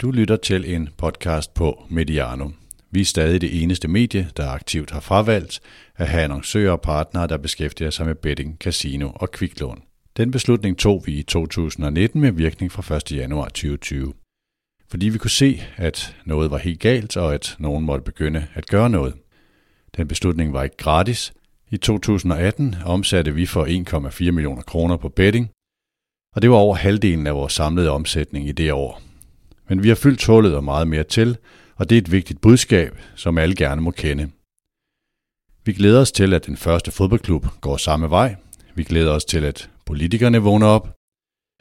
Du lytter til en podcast på Mediano. Vi er stadig det eneste medie, der aktivt har fravalgt at have annoncører og partnere, der beskæftiger sig med betting, casino og kviklån. Den beslutning tog vi i 2019 med virkning fra 1. januar 2020. Fordi vi kunne se, at noget var helt galt, og at nogen måtte begynde at gøre noget. Den beslutning var ikke gratis. I 2018 omsatte vi for 1,4 millioner kroner på betting, og det var over halvdelen af vores samlede omsætning i det år. Men vi har fyldt hullet og meget mere til, og det er et vigtigt budskab, som alle gerne må kende. Vi glæder os til, at den første fodboldklub går samme vej. Vi glæder os til, at politikerne vågner op.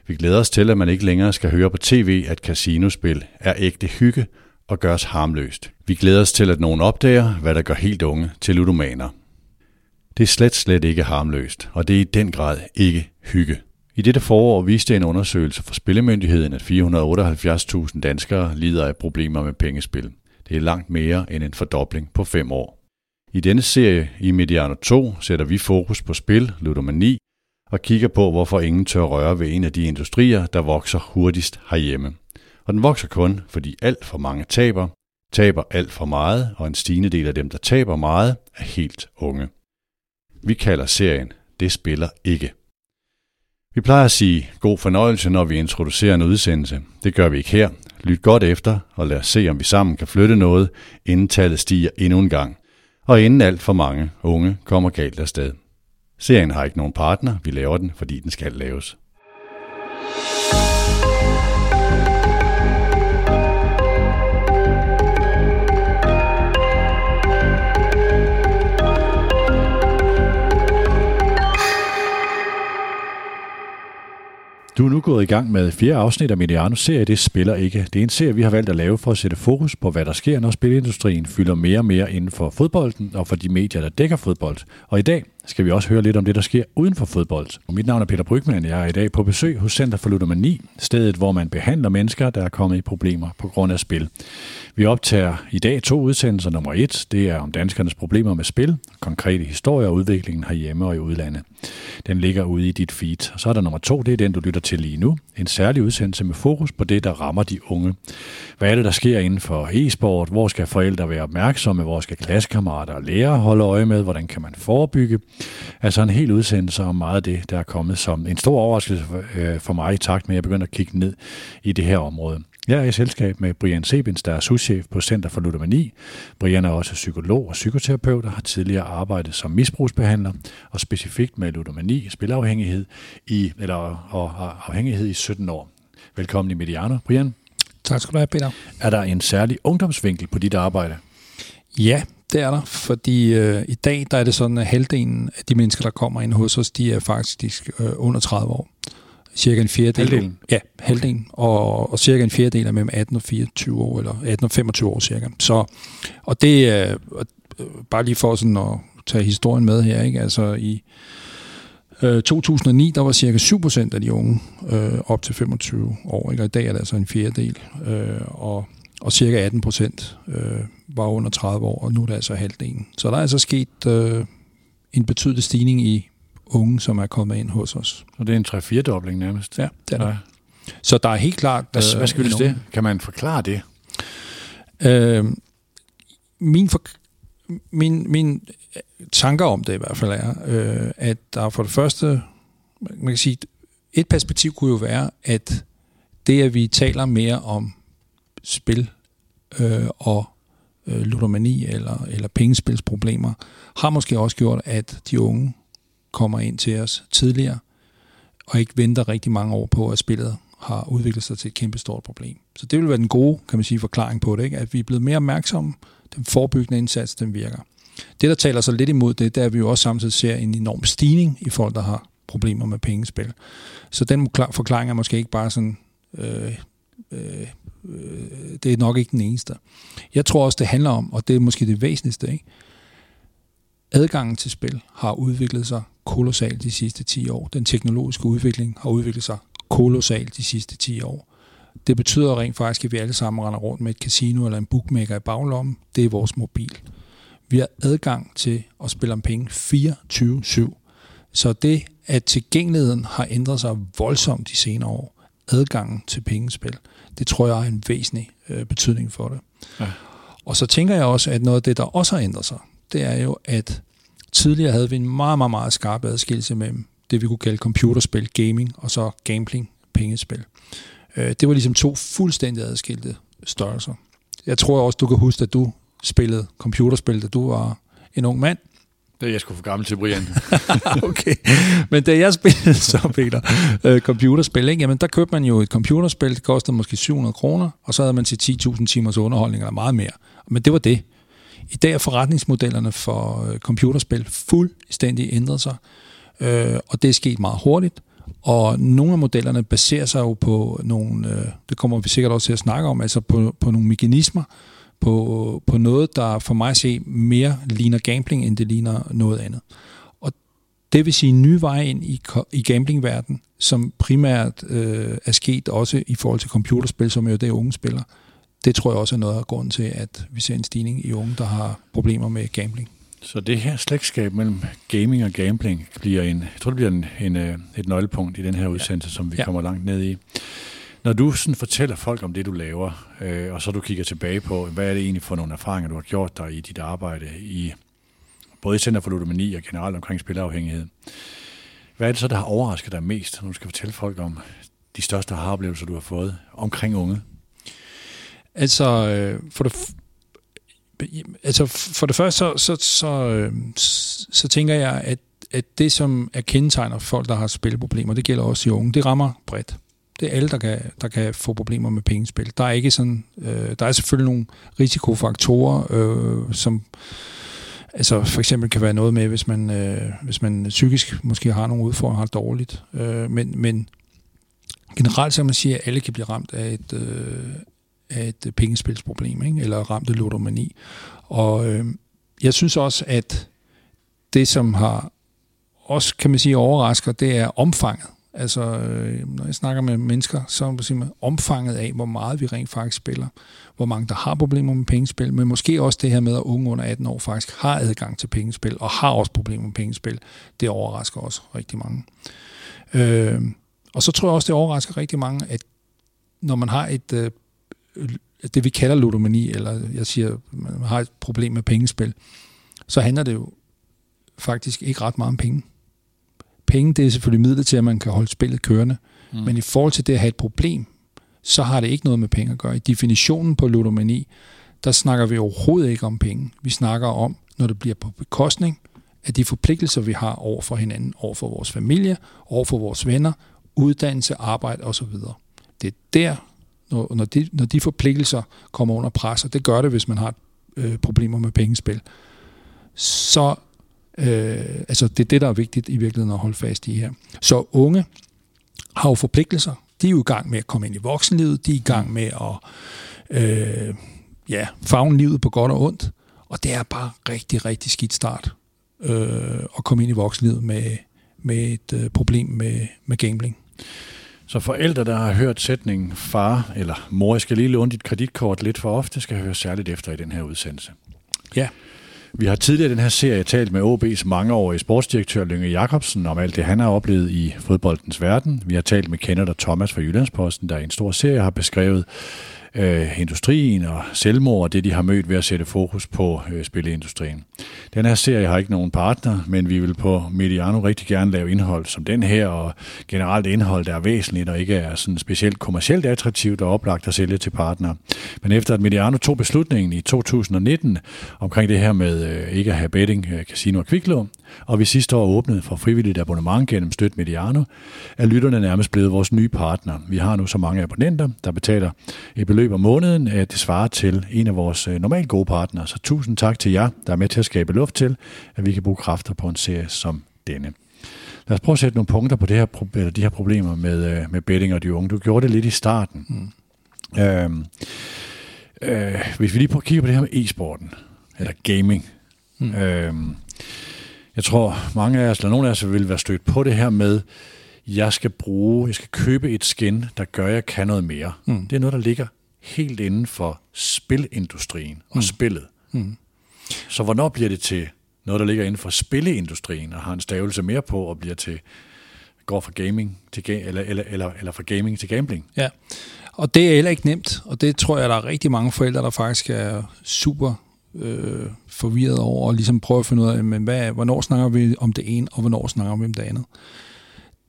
Vi glæder os til, at man ikke længere skal høre på tv, at casinospil er ægte hygge og gøres harmløst. Vi glæder os til, at nogen opdager, hvad der gør helt unge til ludomaner. Det er slet, slet ikke harmløst, og det er i den grad ikke hygge. I dette forår viste en undersøgelse fra Spillemyndigheden, at 478.000 danskere lider af problemer med pengespil. Det er langt mere end en fordobling på fem år. I denne serie i Mediano 2 sætter vi fokus på spil, ludomani og kigger på, hvorfor ingen tør røre ved en af de industrier, der vokser hurtigst herhjemme. Og den vokser kun, fordi alt for mange taber, taber alt for meget, og en stigende del af dem, der taber meget, er helt unge. Vi kalder serien Det spiller ikke. Vi plejer at sige god fornøjelse, når vi introducerer en udsendelse. Det gør vi ikke her. Lyt godt efter, og lad os se, om vi sammen kan flytte noget, inden tallet stiger endnu en gang. Og inden alt for mange unge kommer galt afsted. Serien har ikke nogen partner, vi laver den, fordi den skal laves. Du er nu gået i gang med fjerde afsnit af Medianos serie, det spiller ikke. Det er en serie, vi har valgt at lave for at sætte fokus på, hvad der sker, når spilindustrien fylder mere og mere inden for fodbolden og for de medier, der dækker fodbold. Og i dag skal vi også høre lidt om det, der sker uden for fodbold. Og mit navn er Peter Brygman, jeg er i dag på besøg hos Center for Ludomani, stedet hvor man behandler mennesker, der er kommet i problemer på grund af spil. Vi optager i dag to udsendelser. Nummer et, det er om danskernes problemer med spil, konkrete historier og udviklingen herhjemme og i udlandet. Den ligger ude i dit feed. Så er der nummer to, det er den, du lytter til lige nu. En særlig udsendelse med fokus på det, der rammer de unge. Hvad er det, der sker inden for e-sport? Hvor skal forældre være opmærksomme? Hvor skal klassekammerater og lærere holde øje med? Hvordan kan man forebygge? Altså en hel udsendelse om meget af det, der er kommet som en stor overraskelse for øh, mig i takt med, at jeg begynder at kigge ned i det her område. Jeg er i selskab med Brian Sebins, der er souschef på Center for Ludomani. Brian er også psykolog og psykoterapeut og har tidligere arbejdet som misbrugsbehandler og specifikt med ludomani, spilafhængighed i, eller, og afhængighed i 17 år. Velkommen i Mediano, Brian. Tak skal du have, Peter. Er der en særlig ungdomsvinkel på dit arbejde? Ja, det er der, fordi øh, i dag der er det sådan, at halvdelen af de mennesker, der kommer ind hos os, de er faktisk øh, under 30 år cirka en fjerdedel. Halvdelen? Ja, halvdelen. Okay. Og, og cirka en fjerdedel er mellem 18 og 24 år, eller 18 og 25 år cirka. Så, og det er, øh, bare lige for sådan at tage historien med her, ikke? altså i øh, 2009, der var cirka 7% af de unge øh, op til 25 år, ikke? og i dag er det altså en fjerdedel, øh, og, og cirka 18 procent øh, var under 30 år, og nu er det altså halvdelen. Så der er altså sket øh, en betydelig stigning i unge, som er kommet ind hos os. Og det er en 3-4-dobling nærmest? Ja, det er det. Ja. Så der er helt klart... Hvad, hvad skyldes det? Kan man forklare det? Øh, min, for, min, min tanker om det i hvert fald er, øh, at der for det første, man kan sige, et perspektiv kunne jo være, at det, at vi taler mere om spil øh, og øh, ludomani eller, eller pengespilsproblemer, har måske også gjort, at de unge kommer ind til os tidligere, og ikke venter rigtig mange år på, at spillet har udviklet sig til et kæmpe stort problem. Så det vil være den gode, kan man sige, forklaring på det, ikke? at vi er blevet mere opmærksomme, den forebyggende indsats, den virker. Det, der taler så lidt imod det, det er, at vi jo også samtidig ser en enorm stigning i folk, der har problemer med pengespil. Så den forklaring er måske ikke bare sådan, øh, Øh, øh, det er nok ikke den eneste. Jeg tror også, det handler om, og det er måske det væsentligste, ikke? adgangen til spil har udviklet sig kolossalt de sidste 10 år. Den teknologiske udvikling har udviklet sig kolossalt de sidste 10 år. Det betyder rent faktisk, at vi alle sammen render rundt med et casino eller en bookmaker i baglommen. Det er vores mobil. Vi har adgang til at spille om penge 24-7. Så det, at tilgængeligheden har ændret sig voldsomt de senere år, adgangen til pengespil. Det tror jeg har en væsentlig øh, betydning for det. Ja. Og så tænker jeg også, at noget af det, der også har ændret sig, det er jo, at tidligere havde vi en meget, meget, meget skarp adskillelse mellem det, vi kunne kalde computerspil, gaming, og så gambling, pengespil. Øh, det var ligesom to fuldstændig adskilte størrelser. Jeg tror også, du kan huske, at du spillede computerspil, da du var en ung mand. Det er jeg skulle for gammel til, Brian. okay. Men da jeg spillede så, Peter, øh, computerspil, ikke? Jamen, der købte man jo et computerspil, det kostede måske 700 kroner, og så havde man til 10.000 timers underholdning, eller meget mere. Men det var det. I dag er forretningsmodellerne for øh, computerspil fuldstændig ændret sig, øh, og det er sket meget hurtigt. Og nogle af modellerne baserer sig jo på nogle, øh, det kommer vi sikkert også til at snakke om, altså på, på nogle mekanismer, på, på noget, der for mig at se mere ligner gambling, end det ligner noget andet. Og det vil sige nye veje ind i, i gamblingverdenen, som primært øh, er sket også i forhold til computerspil, som jo det unge spiller. Det tror jeg også er noget af grunden til, at vi ser en stigning i unge, der har problemer med gambling. Så det her slægtskab mellem gaming og gambling bliver en, jeg tror, det bliver en, en, øh, et nøglepunkt i den her udsendelse, ja. som vi ja. kommer langt ned i. Når du sådan fortæller folk om det, du laver, øh, og så du kigger tilbage på, hvad er det egentlig for nogle erfaringer, du har gjort dig i dit arbejde, i både i Center for Ludomani og generelt omkring spilafhængighed. Hvad er det så, der har overrasket dig mest, når du skal fortælle folk om de største oplevelser du har fået omkring unge? Altså, øh, for det, altså for det første, så, så, så, øh, så tænker jeg, at, at det, som er kendetegner folk, der har spilproblemer, det gælder også i unge, det rammer bredt. Det er alle, der kan, der kan få problemer med pengespil. Der er ikke sådan, øh, der er selvfølgelig nogle risikofaktorer, øh, som altså for eksempel kan være noget med, hvis man, øh, hvis man psykisk måske har nogle udfordringer, har det dårligt. Øh, men, men generelt så man sige, at alle kan blive ramt af et, øh, af et pengespilsproblem, ikke? eller ramt af ludomani. Og øh, jeg synes også, at det, som har også, kan man sige, overrasker, det er omfanget. Altså, øh, når jeg snakker med mennesker, så er det omfanget af, hvor meget vi rent faktisk spiller. Hvor mange, der har problemer med pengespil, men måske også det her med, at unge under 18 år faktisk har adgang til pengespil, og har også problemer med pengespil. Det overrasker også rigtig mange. Øh, og så tror jeg også, det overrasker rigtig mange, at når man har et øh, det, vi kalder ludomani, eller jeg siger, man har et problem med pengespil, så handler det jo faktisk ikke ret meget om penge. Penge, det er selvfølgelig midler til, at man kan holde spillet kørende, mm. men i forhold til det at have et problem, så har det ikke noget med penge at gøre. I definitionen på ludomani, der snakker vi overhovedet ikke om penge. Vi snakker om, når det bliver på bekostning af de forpligtelser, vi har over for hinanden, over for vores familie, over for vores venner, uddannelse, arbejde osv. Det er der, når, når, de, når de forpligtelser kommer under pres, og det gør det, hvis man har øh, problemer med pengespil, så øh, altså det er det, der er vigtigt i virkeligheden at holde fast i her. Så unge har jo forpligtelser. De er jo i gang med at komme ind i voksenlivet, de er i gang med at øh, ja, fagne livet på godt og ondt, og det er bare rigtig, rigtig skidt start øh, at komme ind i voksenlivet med, med et øh, problem med, med gambling. Så forældre, der har hørt sætningen far eller mor, jeg skal lige låne dit kreditkort lidt for ofte, skal høre særligt efter i den her udsendelse. Ja. Vi har tidligere i den her serie talt med OB's mangeårige sportsdirektør Lønge Jacobsen om alt det, han har oplevet i fodboldens verden. Vi har talt med Kenneth og Thomas fra Jyllandsposten, der i en stor serie har beskrevet øh, industrien og selvmord og det, de har mødt ved at sætte fokus på øh, spilindustrien. Den her serie har ikke nogen partner, men vi vil på Mediano rigtig gerne lave indhold som den her, og generelt indhold, der er væsentligt og ikke er sådan specielt kommercielt attraktivt og oplagt at sælge til partner. Men efter at Mediano tog beslutningen i 2019 omkring det her med øh, ikke at have betting, øh, casino og kviklån, og vi sidste år åbnede for frivilligt abonnement gennem Støt Mediano, er lytterne nærmest blevet vores nye partner. Vi har nu så mange abonnenter, der betaler et beløb om måneden, at det svarer til en af vores øh, normalt gode partnere. Så tusind tak til jer, der er med til at skabe luft til, at vi kan bruge kræfter på en serie som denne. Lad os prøve at sætte nogle punkter på det her, eller de her problemer med, øh, med betting og de unge. Du gjorde det lidt i starten. Mm. Øhm, øh, hvis vi lige prøver at kigge på det her med e-sporten, eller gaming. Mm. Øhm, jeg tror, mange af os, eller nogle af os, vil være stødt på det her med, jeg skal bruge, jeg skal købe et skin, der gør, at jeg kan noget mere. Mm. Det er noget, der ligger helt inden for spilindustrien og mm. spillet. Mm. Så hvornår bliver det til noget, der ligger inden for spilleindustrien og har en stavelse mere på og bliver til går fra gaming til eller, eller, eller, eller fra gaming til gambling. Ja, og det er heller ikke nemt, og det tror jeg, der er rigtig mange forældre, der faktisk er super øh, forvirret over, og ligesom prøver at finde ud af, men hvad, hvornår snakker vi om det ene, og hvornår snakker vi om det andet.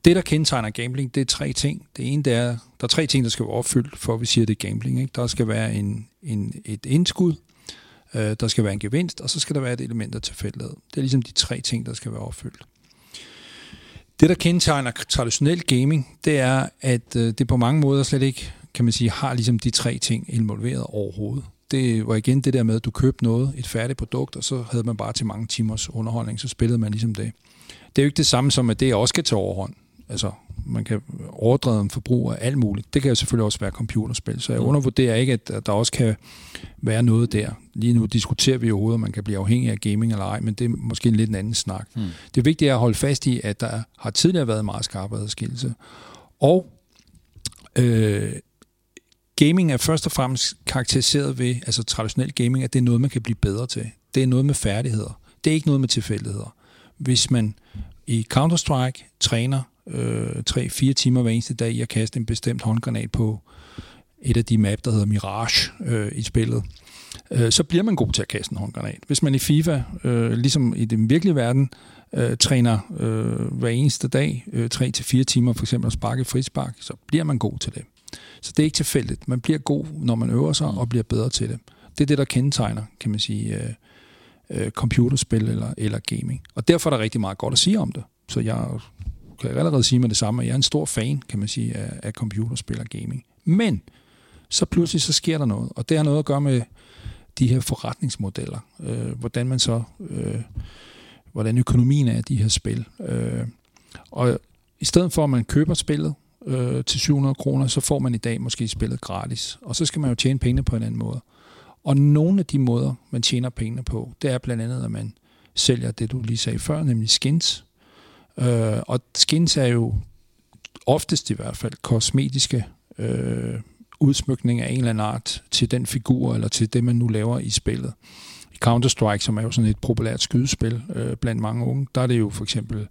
Det, der kendetegner gambling, det er tre ting. Det ene, det er, der er tre ting, der skal være opfyldt, for at vi siger, det er gambling. Ikke? Der skal være en, en, et indskud, øh, der skal være en gevinst, og så skal der være et element af tilfældighed. Det er ligesom de tre ting, der skal være opfyldt. Det, der kendetegner traditionel gaming, det er, at øh, det på mange måder slet ikke, kan man sige, har ligesom de tre ting involveret overhovedet. Det var igen det der med, at du købte noget, et færdigt produkt, og så havde man bare til mange timers underholdning, så spillede man ligesom det. Det er jo ikke det samme som, at det også skal tage overhånd. Altså, man kan overdrive en forbrug af alt muligt. Det kan jo selvfølgelig også være computerspil, så jeg undervurderer ikke, at der også kan være noget der. Lige nu diskuterer vi overhovedet, om man kan blive afhængig af gaming eller ej, men det er måske en lidt en anden snak. Mm. Det vigtige er at holde fast i, at der har tidligere været meget skarp adskillelse. Og øh, gaming er først og fremmest karakteriseret ved, altså traditionel gaming, at det er noget, man kan blive bedre til. Det er noget med færdigheder. Det er ikke noget med tilfældigheder. Hvis man i Counter-Strike træner øh, 3-4 timer hver eneste dag i at kaste en bestemt håndgranat på et af de map, der hedder Mirage øh, i spillet, øh, så bliver man god til at kaste en håndgranat. Hvis man i FIFA, øh, ligesom i den virkelige verden, øh, træner øh, hver eneste dag øh, 3-4 timer, for eksempel at sparke frispark, så bliver man god til det. Så det er ikke tilfældigt. Man bliver god, når man øver sig, og bliver bedre til det. Det er det, der kendetegner, kan man sige, øh, øh, computerspil eller, eller gaming. Og derfor er der rigtig meget godt at sige om det. Så jeg kan allerede sige med det samme, at jeg er en stor fan, kan man sige, af, af computerspil og gaming. Men så pludselig så sker der noget, og det har noget at gøre med de her forretningsmodeller. Øh, hvordan man så, øh, hvordan økonomien er af de her spil. Øh, og i stedet for, at man køber spillet øh, til 700 kroner, så får man i dag måske spillet gratis. Og så skal man jo tjene penge på en anden måde. Og nogle af de måder, man tjener pengene på, det er blandt andet, at man sælger det, du lige sagde før, nemlig skins. Øh, og skins er jo oftest i hvert fald kosmetiske øh, udsmykning af en eller anden art til den figur, eller til det, man nu laver i spillet. I Counter-Strike, som er jo sådan et populært skydespil øh, blandt mange unge, der er det jo for eksempel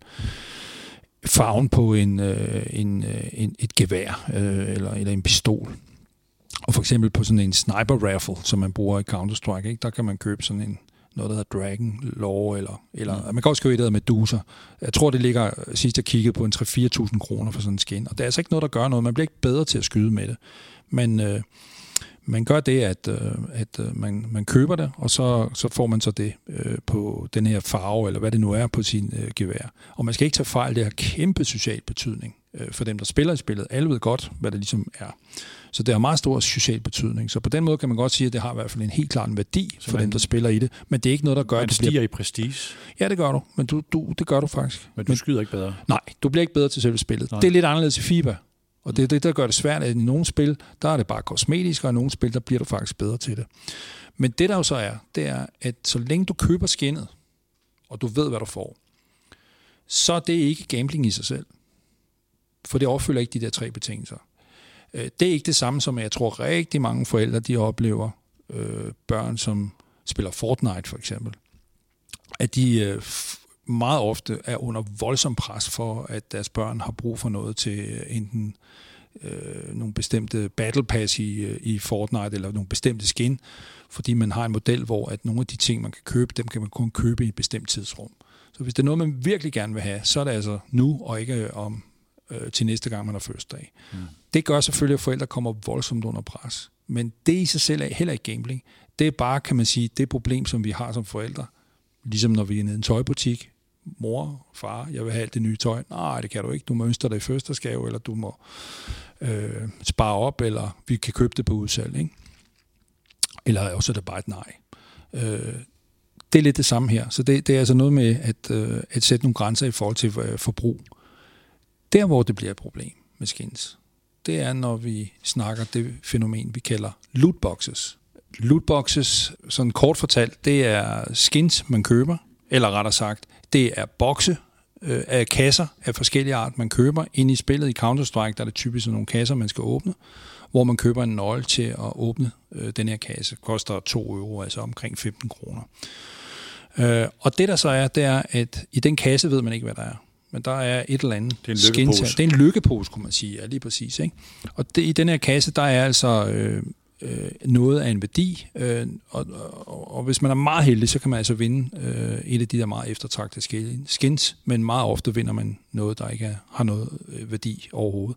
farven på en, øh, en, øh, en, et gevær øh, eller, eller en pistol. Og for eksempel på sådan en sniper rifle, som man bruger i Counter-Strike, ikke? der kan man købe sådan en noget, der hedder Dragon Law, eller, eller mm. man kan også købe et, der hedder Medusa. Jeg tror, det ligger, sidst jeg kiggede på en 3-4.000 kroner for sådan en skin. Og det er altså ikke noget, der gør noget. Man bliver ikke bedre til at skyde med det. Men øh, man gør det, at, øh, at øh, man, man køber det, og så, så får man så det øh, på den her farve, eller hvad det nu er på sin øh, gevær. Og man skal ikke tage fejl, det har kæmpe social betydning øh, for dem, der spiller i spillet. Alle ved godt, hvad det ligesom er. Så det har meget stor social betydning. Så på den måde kan man godt sige, at det har i hvert fald en helt klar en værdi så for man, dem, der spiller i det. Men det er ikke noget, der gør, at det stiger bliver... i prestige. Ja, det gør du. Men du, du, det gør du faktisk. Men du skyder ikke bedre? Nej, du bliver ikke bedre til selve spillet. Nej. Det er lidt anderledes i FIBA. Og det er det, der gør det svært, at i nogle spil, der er det bare kosmetisk, og i nogle spil, der bliver du faktisk bedre til det. Men det der jo så er, det er, at så længe du køber skinnet, og du ved, hvad du får, så er det ikke gambling i sig selv. For det opfylder ikke de der tre betingelser. Øh, det er ikke det samme som, at jeg tror rigtig mange forældre, de oplever øh, børn, som spiller Fortnite for eksempel. At de øh, meget ofte er under voldsom pres for, at deres børn har brug for noget til øh, enten øh, nogle bestemte battle pass i, øh, i Fortnite, eller nogle bestemte skin, fordi man har en model, hvor at nogle af de ting, man kan købe, dem kan man kun købe i et bestemt tidsrum. Så hvis det er noget, man virkelig gerne vil have, så er det altså nu, og ikke om øh, til næste gang, man har fødselsdag. Mm. Det gør selvfølgelig, at forældre kommer voldsomt under pres. Men det i sig selv er heller ikke gambling. Det er bare, kan man sige, det problem, som vi har som forældre. Ligesom når vi er nede i en tøjbutik. Mor, far, jeg vil have alt det nye tøj. Nej, det kan du ikke. Du må ønske dig i fødselsdagsgave, eller du må øh, spare op, eller vi kan købe det på udsalg. Ikke? Eller også er det bare et nej. Øh, det er lidt det samme her. Så det, det er altså noget med at, øh, at sætte nogle grænser i forhold til øh, forbrug. Der, hvor det bliver et problem med skins, det er, når vi snakker det fænomen, vi kalder lootboxes. Lootboxes, sådan kort fortalt, det er skins, man køber, eller rettere sagt, det er bokse øh, af kasser af forskellige art, man køber. Ind i spillet i Counter-Strike, der er det typisk nogle kasser, man skal åbne, hvor man køber en nøgle til at åbne øh, den her kasse. Det koster 2 euro, altså omkring 15 kroner. Øh, og det der så er, det er, at i den kasse ved man ikke, hvad der er men der er et eller andet Det er en lykkepose. skins her. Det er en lykkepose, kunne man sige, ja, lige præcis. Ikke? Og det, i den her kasse, der er altså øh, øh, noget af en værdi, øh, og, og, og hvis man er meget heldig, så kan man altså vinde øh, et af de der meget eftertragtede sk- skins, men meget ofte vinder man noget, der ikke er, har noget øh, værdi overhovedet.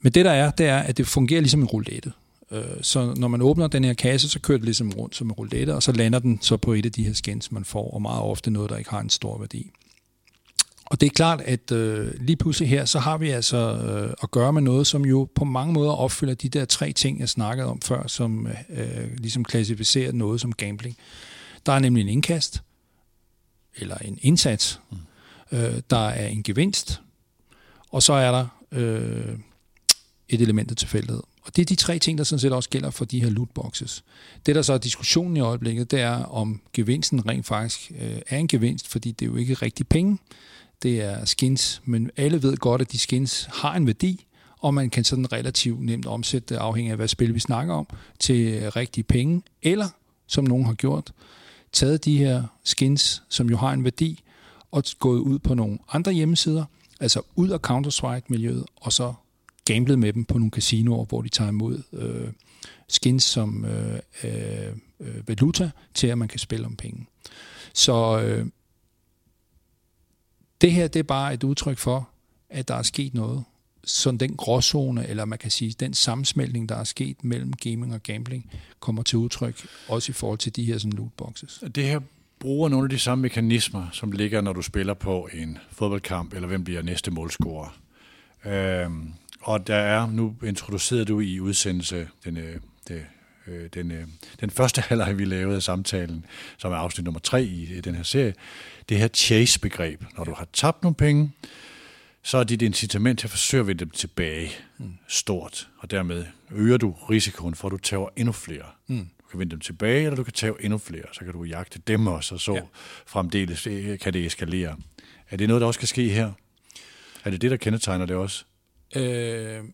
Men det der er, det er, at det fungerer ligesom en roulette. Øh, Så når man åbner den her kasse, så kører det ligesom rundt som en roulette, og så lander den så på et af de her skins, man får, og meget ofte noget, der ikke har en stor værdi. Og det er klart, at øh, lige pludselig her, så har vi altså øh, at gøre med noget, som jo på mange måder opfylder de der tre ting, jeg snakkede om før, som øh, ligesom klassificerer noget som gambling. Der er nemlig en indkast, eller en indsats, mm. øh, der er en gevinst, og så er der øh, et element af tilfældighed. Og det er de tre ting, der sådan set også gælder for de her lootboxes. Det, der så er diskussionen i øjeblikket, det er, om gevinsten rent faktisk øh, er en gevinst, fordi det er jo ikke rigtig penge. Det er skins, men alle ved godt, at de skins har en værdi, og man kan sådan relativt nemt omsætte det, afhængig af hvad spil vi snakker om, til øh, rigtige penge, eller som nogen har gjort, taget de her skins, som jo har en værdi, og gået ud på nogle andre hjemmesider, altså ud af Counter-Strike-miljøet, og så gamblet med dem på nogle casinoer, hvor de tager imod øh, skins som øh, øh, øh valuta til, at man kan spille om penge. Så øh, det her, det er bare et udtryk for, at der er sket noget. Sådan den gråzone, eller man kan sige, den sammensmeltning, der er sket mellem gaming og gambling, kommer til udtryk, også i forhold til de her sådan lootboxes. Det her bruger nogle af de samme mekanismer, som ligger, når du spiller på en fodboldkamp, eller hvem bliver næste målscorer. Øhm, og der er, nu introduceret du i udsendelse den, øh, det, øh, den, øh, den første halvleg, vi lavede af samtalen, som er afsnit nummer tre i, i den her serie, det her chase-begreb. Når du har tabt nogle penge, så er dit incitament til at forsøge at vinde dem tilbage mm. stort, og dermed øger du risikoen for, at du tager endnu flere. Mm. Du kan vinde dem tilbage, eller du kan tage endnu flere, så kan du jagte dem også, og så ja. fremdeles øh, kan det eskalere. Er det noget, der også kan ske her? Er det det, der kendetegner det også? Øh,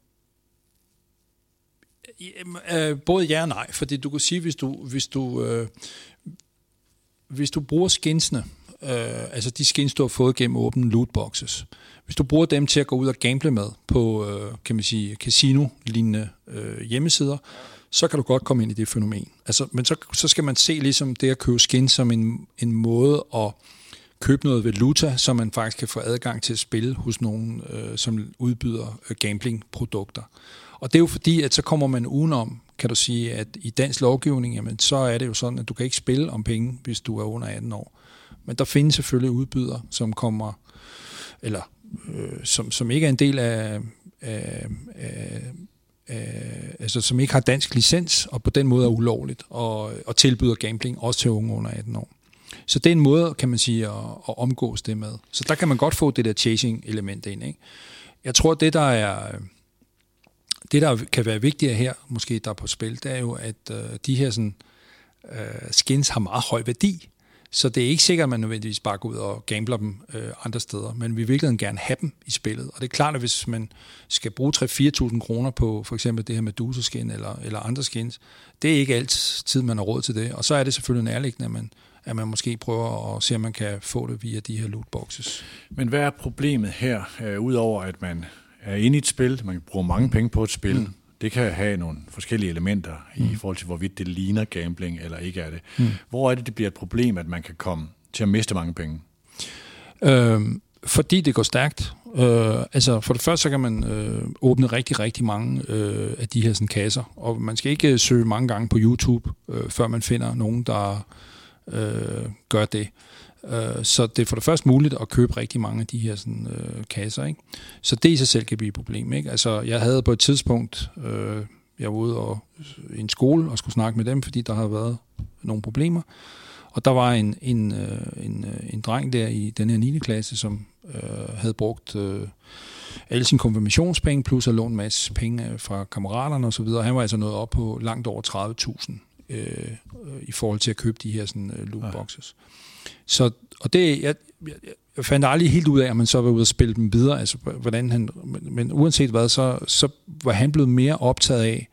Øh, øh, både ja og nej, fordi du kan sige, hvis du, hvis du, øh, hvis du bruger skinsene, øh, altså de skins, du har fået gennem åbne lootboxes, hvis du bruger dem til at gå ud og gamble med på, øh, kan man sige, casino-lignende øh, hjemmesider, så kan du godt komme ind i det fænomen. Altså, men så, så skal man se ligesom det at købe skins som en, en måde at købe noget valuta, så man faktisk kan få adgang til at spille hos nogen, øh, som udbyder øh, gamblingprodukter. Og det er jo fordi, at så kommer man udenom, kan du sige, at i dansk lovgivning, jamen, så er det jo sådan, at du kan ikke spille om penge, hvis du er under 18 år. Men der findes selvfølgelig udbydere, som kommer, eller øh, som, som ikke er en del af, af, af øh, altså, som ikke har dansk licens, og på den måde er ulovligt, og, og tilbyder gambling også til unge under 18 år. Så det er en måde, kan man sige, at, at omgås det med. Så der kan man godt få det der chasing-element ind. Ikke? Jeg tror, det der er det, der kan være vigtigere her, måske der er på spil, det er jo, at øh, de her sådan, øh, skins har meget høj værdi. Så det er ikke sikkert, at man nødvendigvis bare går ud og gambler dem øh, andre steder, men vi vil virkelig gerne have dem i spillet. Og det er klart, at hvis man skal bruge 3-4.000 kroner på for eksempel det her med skin eller, eller andre skins, det er ikke altid, man har råd til det. Og så er det selvfølgelig nærliggende, at man, at man måske prøver at se, om man kan få det via de her lootboxes. Men hvad er problemet her, øh, udover at man er inde i et spil, man bruger mange penge på et spil, mm. det kan have nogle forskellige elementer mm. i forhold til, hvorvidt det ligner gambling eller ikke er det. Mm. Hvor er det, det bliver et problem, at man kan komme til at miste mange penge? Øhm, fordi det går stærkt. Øh, altså for det første så kan man øh, åbne rigtig, rigtig mange øh, af de her sådan, kasser, og man skal ikke søge mange gange på YouTube, øh, før man finder nogen, der øh, gør det. Øh, så det er for det første muligt at købe rigtig mange af de her sådan, øh, kasser. Ikke? Så det i sig selv kan blive et problem. Ikke? Altså, jeg havde på et tidspunkt, øh, jeg var ude og, øh, i en skole og skulle snakke med dem, fordi der havde været nogle problemer. Og der var en, en, øh, en, øh, en dreng der i den her 9. klasse, som øh, havde brugt øh, alle sine konfirmationspenge, plus at lånt en masse penge øh, fra kammeraterne osv. Han var altså nået op på langt over 30.000 øh, øh, i forhold til at købe de her sådan, øh, lootboxes. Ja. Så, og det, jeg, jeg, jeg fandt aldrig helt ud af, om man så var ude og spille dem videre, altså hvordan han, men, men uanset hvad, så, så var han blevet mere optaget af,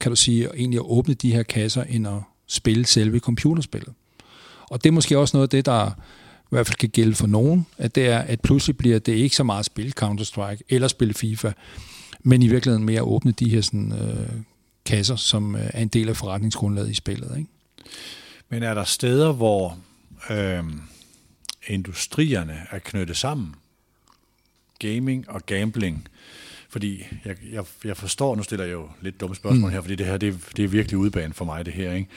kan du sige, egentlig at åbne de her kasser, end at spille selve computerspillet. Og det er måske også noget af det, der hvert fald kan gælde for nogen, at det er, at pludselig bliver det ikke så meget at spille Counter-Strike eller spille FIFA, men i virkeligheden mere at åbne de her sådan, øh, kasser, som øh, er en del af forretningsgrundlaget i spillet. Ikke? Men er der steder, hvor øh, industrierne er knyttet sammen? Gaming og gambling. Fordi jeg, jeg, jeg forstår, nu stiller jeg jo lidt dumme spørgsmål mm. her, fordi det her, det, det er virkelig udbanen for mig, det her. Ikke?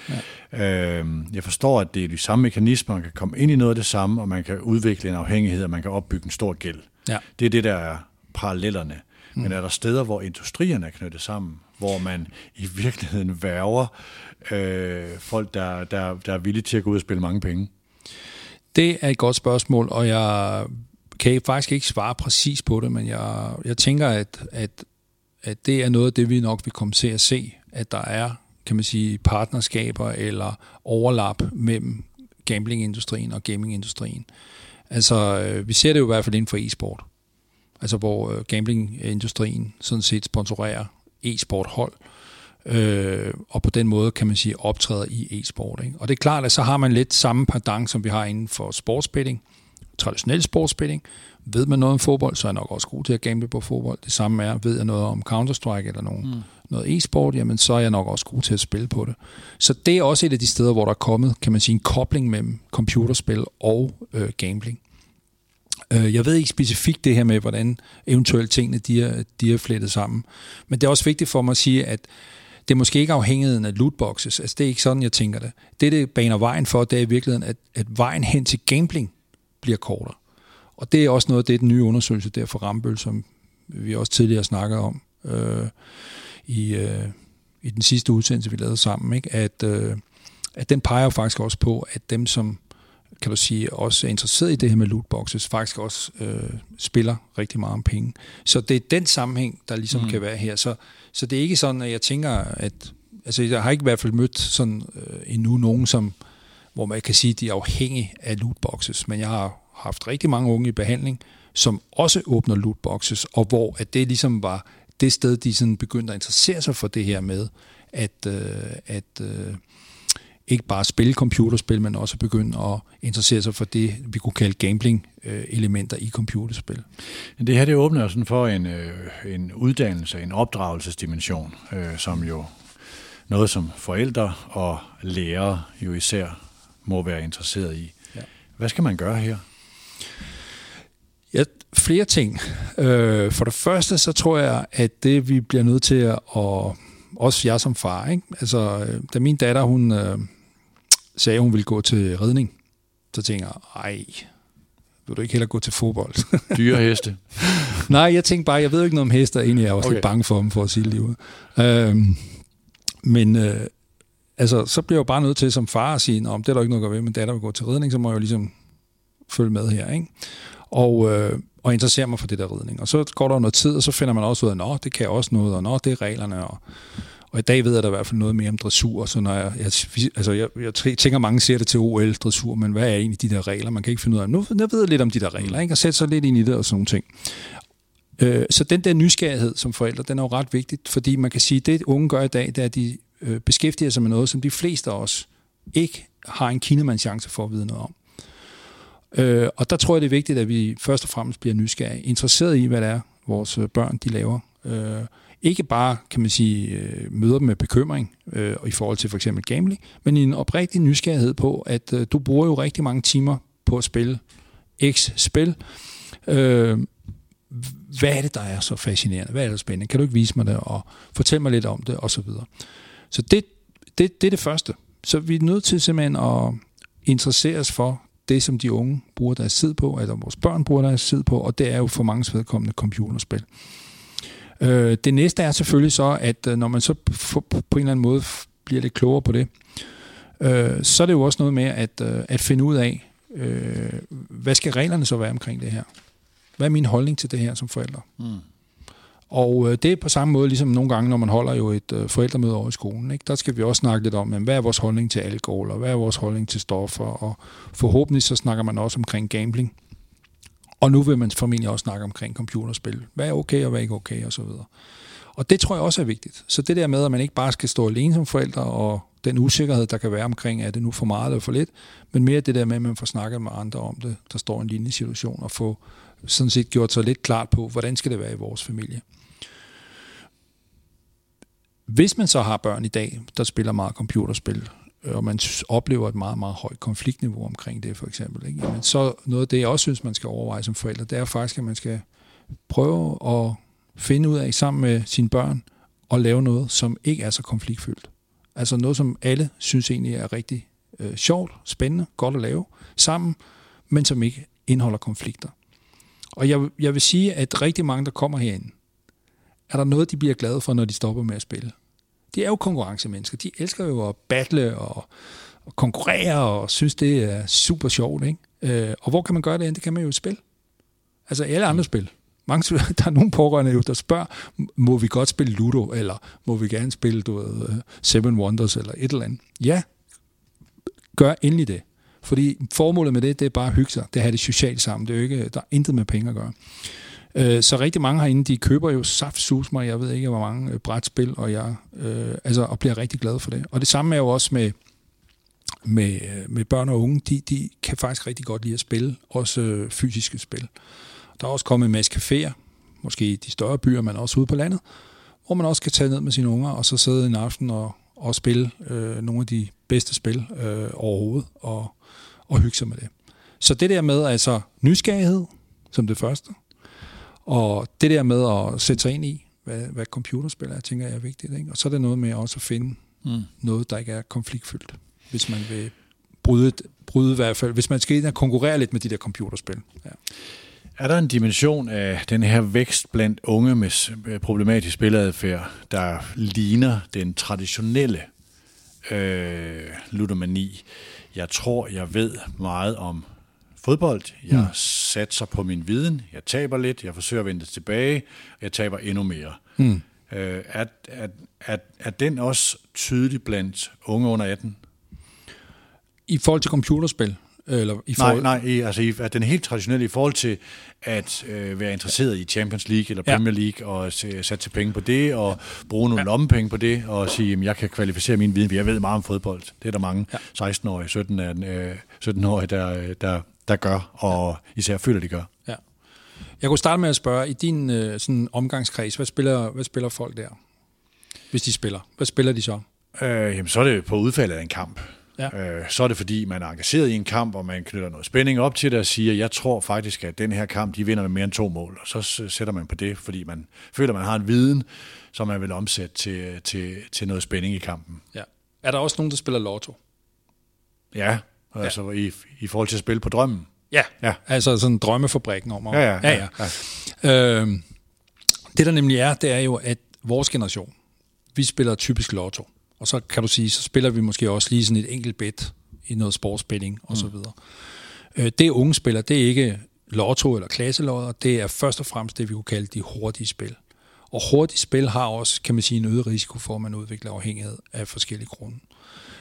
Ja. Øhm, jeg forstår, at det er de samme mekanismer, man kan komme ind i noget af det samme, og man kan udvikle en afhængighed, og man kan opbygge en stor gæld. Ja. Det er det, der er parallellerne. Mm. Men er der steder, hvor industrierne er knyttet sammen, hvor man i virkeligheden værver øh, folk, der, der, der er villige til at gå ud og spille mange penge? Det er et godt spørgsmål, og jeg kan faktisk ikke svare præcis på det, men jeg, jeg tænker, at, at, at det er noget af det, vi nok vil komme til at se, at der er, kan man sige, partnerskaber eller overlap mellem gamblingindustrien og gamingindustrien. Altså, øh, vi ser det jo i hvert fald inden for e-sport. Altså, hvor øh, gamblingindustrien sådan set sponsorerer e-sport hold, øh, og på den måde, kan man sige, optræder i e-sport. Ikke? Og det er klart, at så har man lidt samme pendant, som vi har inden for sportsbetting, traditionel sportsbetting. Ved man noget om fodbold, så er jeg nok også god til at gamble på fodbold. Det samme er, ved jeg noget om Counter-Strike eller nogen, mm. noget e-sport, jamen så er jeg nok også god til at spille på det. Så det er også et af de steder, hvor der er kommet, kan man sige, en kobling mellem computerspil og øh, gambling. Øh, jeg ved ikke specifikt det her med, hvordan eventuelt tingene de er, de er flettet sammen. Men det er også vigtigt for mig at sige, at det er måske ikke afhængigheden af lootboxes. Altså, det er ikke sådan, jeg tænker det. Det, det baner vejen for, det er i virkeligheden, at, at vejen hen til gambling bliver kortere. Og det er også noget af det, den nye undersøgelse der for Rambøl, som vi også tidligere snakkede om øh, i, øh, i den sidste udsendelse, vi lavede sammen, ikke? At, øh, at den peger faktisk også på, at dem, som kan du sige, også er interesseret i det her med lootboxes, faktisk også øh, spiller rigtig meget om penge. Så det er den sammenhæng, der ligesom mm. kan være her. Så, så det er ikke sådan, at jeg tænker, at altså jeg har ikke i hvert fald mødt sådan øh, endnu nogen, som hvor man kan sige, at de er afhængige af lootboxes. Men jeg har haft rigtig mange unge i behandling, som også åbner lootboxes, og hvor at det ligesom var det sted, de sådan begyndte at interessere sig for det her med, at, øh, at øh, ikke bare spille computerspil, men også begynde at interessere sig for det, vi kunne kalde gambling-elementer i computerspil. Det her det åbner jo sådan for en, øh, en uddannelse, en opdragelsesdimension, øh, som jo noget som forældre og lærere jo især må være interesseret i. Ja. Hvad skal man gøre her? Ja, flere ting. Øh, for det første, så tror jeg, at det vi bliver nødt til at, og også jeg som far, ikke? altså øh, da min datter, hun øh, sagde, at hun ville gå til redning, så tænker jeg, ej, vil du ikke heller gå til fodbold? Dyre heste? Nej, jeg tænkte bare, jeg ved ikke noget om heste, og egentlig er jeg også okay. lidt bange for dem, for at sige det lige øh, Men øh, altså, så bliver jeg jo bare nødt til som far at sige, om det er der ikke noget at gøre ved, men datter vil gå til redning, så må jeg jo ligesom følge med her, ikke? Og, øh, og interessere mig for det der ridning. Og så går der noget tid, og så finder man også ud af, at det kan også noget, og nå, det er reglerne, og, og i dag ved jeg da i hvert fald noget mere om dressur, så når jeg, jeg, altså jeg, jeg tænker, mange ser det til OL-dressur, men hvad er egentlig de der regler? Man kan ikke finde ud af, nu jeg ved jeg lidt om de der regler, ikke? og sætte sig lidt ind i det og sådan nogle ting. Øh, så den der nysgerrighed som forældre, den er jo ret vigtigt, fordi man kan sige, at det unge gør i dag, det er, at de øh, beskæftiger sig med noget, som de fleste af os ikke har en kinemands chance for at vide noget om. Øh, og der tror jeg, det er vigtigt, at vi først og fremmest bliver nysgerrige, interesseret i, hvad det er, vores øh, børn de laver. Øh, ikke bare, kan man sige, øh, møder dem med bekymring øh, i forhold til for eksempel gambling, men i en oprigtig nysgerrighed på, at øh, du bruger jo rigtig mange timer på at spille X spil. Øh, hvad er det, der er så fascinerende? Hvad er det spændende? Kan du ikke vise mig det, og fortælle mig lidt om det, og så videre. Så det, det, det er det første. Så vi er nødt til simpelthen at interessere os for det, som de unge bruger deres tid på, eller vores børn bruger deres tid på, og det er jo for mange vedkommende computerspil. Øh, det næste er selvfølgelig så, at øh, når man så på, en eller anden måde bliver lidt klogere på det, øh, så er det jo også noget med at, øh, at finde ud af, øh, hvad skal reglerne så være omkring det her? Hvad er min holdning til det her som forældre? Mm. Og øh, det er på samme måde, ligesom nogle gange, når man holder jo et øh, forældremøde over i skolen. Ikke? Der skal vi også snakke lidt om, men hvad er vores holdning til alkohol, og hvad er vores holdning til stoffer, og forhåbentlig så snakker man også omkring gambling. Og nu vil man formentlig også snakke omkring computerspil. Hvad er okay, og hvad er ikke okay, og så videre. Og det tror jeg også er vigtigt. Så det der med, at man ikke bare skal stå alene som forældre og den usikkerhed, der kan være omkring, er det nu for meget eller for lidt, men mere det der med, at man får snakket med andre om det, der står i en lignende situation, og få sådan set gjort sig lidt klart på, hvordan skal det være i vores familie. Hvis man så har børn i dag, der spiller meget computerspil, og man oplever et meget, meget højt konfliktniveau omkring det, for eksempel, ikke? Jamen, så noget af det, jeg også synes, man skal overveje som forældre, det er faktisk, at man skal prøve at finde ud af sammen med sine børn, at lave noget, som ikke er så konfliktfyldt. Altså noget, som alle synes egentlig er rigtig øh, sjovt, spændende, godt at lave sammen, men som ikke indeholder konflikter. Og jeg, jeg vil sige, at rigtig mange, der kommer herind, er der noget, de bliver glade for, når de stopper med at spille. De er jo konkurrencemennesker. De elsker jo at battle og, og konkurrere og synes, det er super sjovt. Ikke? Øh, og hvor kan man gøre det? Det kan man jo spille. Altså alle andre mm. spil. Mange, der er nogle pårørende jo, der spørger, må vi godt spille Ludo, eller må vi gerne spille du ved, øh, Seven Wonders, eller et eller andet. Ja, gør endelig det. Fordi formålet med det, det er bare at hygge sig. Det er at have det socialt sammen. Det er jo ikke, der er intet med penge at gøre. Øh, så rigtig mange herinde, de køber jo saft sus mig, jeg ved ikke, hvor mange øh, brætspil, og jeg øh, altså, og bliver rigtig glad for det. Og det samme er jo også med, med, øh, med børn og unge. De, de kan faktisk rigtig godt lide at spille, også øh, fysiske spil. Der er også kommet en masse caféer, måske i de større byer, men også ude på landet, hvor man også kan tage ned med sine unger, og så sidde en aften og, og spille øh, nogle af de bedste spil øh, overhovedet, og, og hygge sig med det. Så det der med altså nysgerrighed, som det første, og det der med at sætte sig ind i, hvad, hvad computerspil er, tænker jeg er vigtigt. Ikke? Og så er det noget med også at finde mm. noget, der ikke er konfliktfyldt, hvis man vil bryde, bryde i hvert fald, hvis man skal ind og konkurrere lidt med de der computerspil. Ja. Er der en dimension af den her vækst blandt unge med problematisk spilleadfærd, der ligner den traditionelle øh, ludomani? Jeg tror, jeg ved meget om fodbold. Jeg mm. satser på min viden. Jeg taber lidt. Jeg forsøger at vende tilbage. Jeg taber endnu mere. Mm. Øh, er, er, er, er den også tydelig blandt unge under 18? I forhold til computerspil? Eller i forhold... Nej, nej, altså i, at den helt traditionelle i forhold til at øh, være interesseret i Champions League eller Premier ja. League og sætte penge på det og bruge nogle ja. lommepenge på det og sige, at jeg kan kvalificere min viden, for jeg ved meget om fodbold. Det er der mange ja. 16-årige, 17 øh, 17-årige, der, der, der gør, og ja. især føler, de gør. Ja. Jeg kunne starte med at spørge, i din øh, sådan omgangskreds, hvad spiller, hvad spiller folk der? Hvis de spiller. Hvad spiller de så? Øh, jamen, så er det på udfaldet af en kamp. Ja. Øh, så er det fordi, man er engageret i en kamp, og man knytter noget spænding op til det og siger, jeg tror faktisk, at den her kamp, de vinder med mere end to mål. Og så sætter man på det, fordi man føler, at man har en viden, som man vil omsætte til, til, til noget spænding i kampen. Ja. Er der også nogen, der spiller lotto? Ja, altså ja. i, i forhold til at spille på drømmen. Ja, ja. altså sådan drømmefabrikken om. Ja, ja. ja, ja. ja. Øh, det der nemlig er, det er jo, at vores generation, vi spiller typisk lotto. Og så kan du sige, så spiller vi måske også lige sådan et enkelt bet i noget sportsspilling og så mm. videre. Mm. Det unge spiller, det er ikke lotto eller klasselodder, det er først og fremmest det, vi kunne kalde de hurtige spil. Og hurtige spil har også, kan man sige, en øget risiko for, at man udvikler afhængighed af forskellige grunde.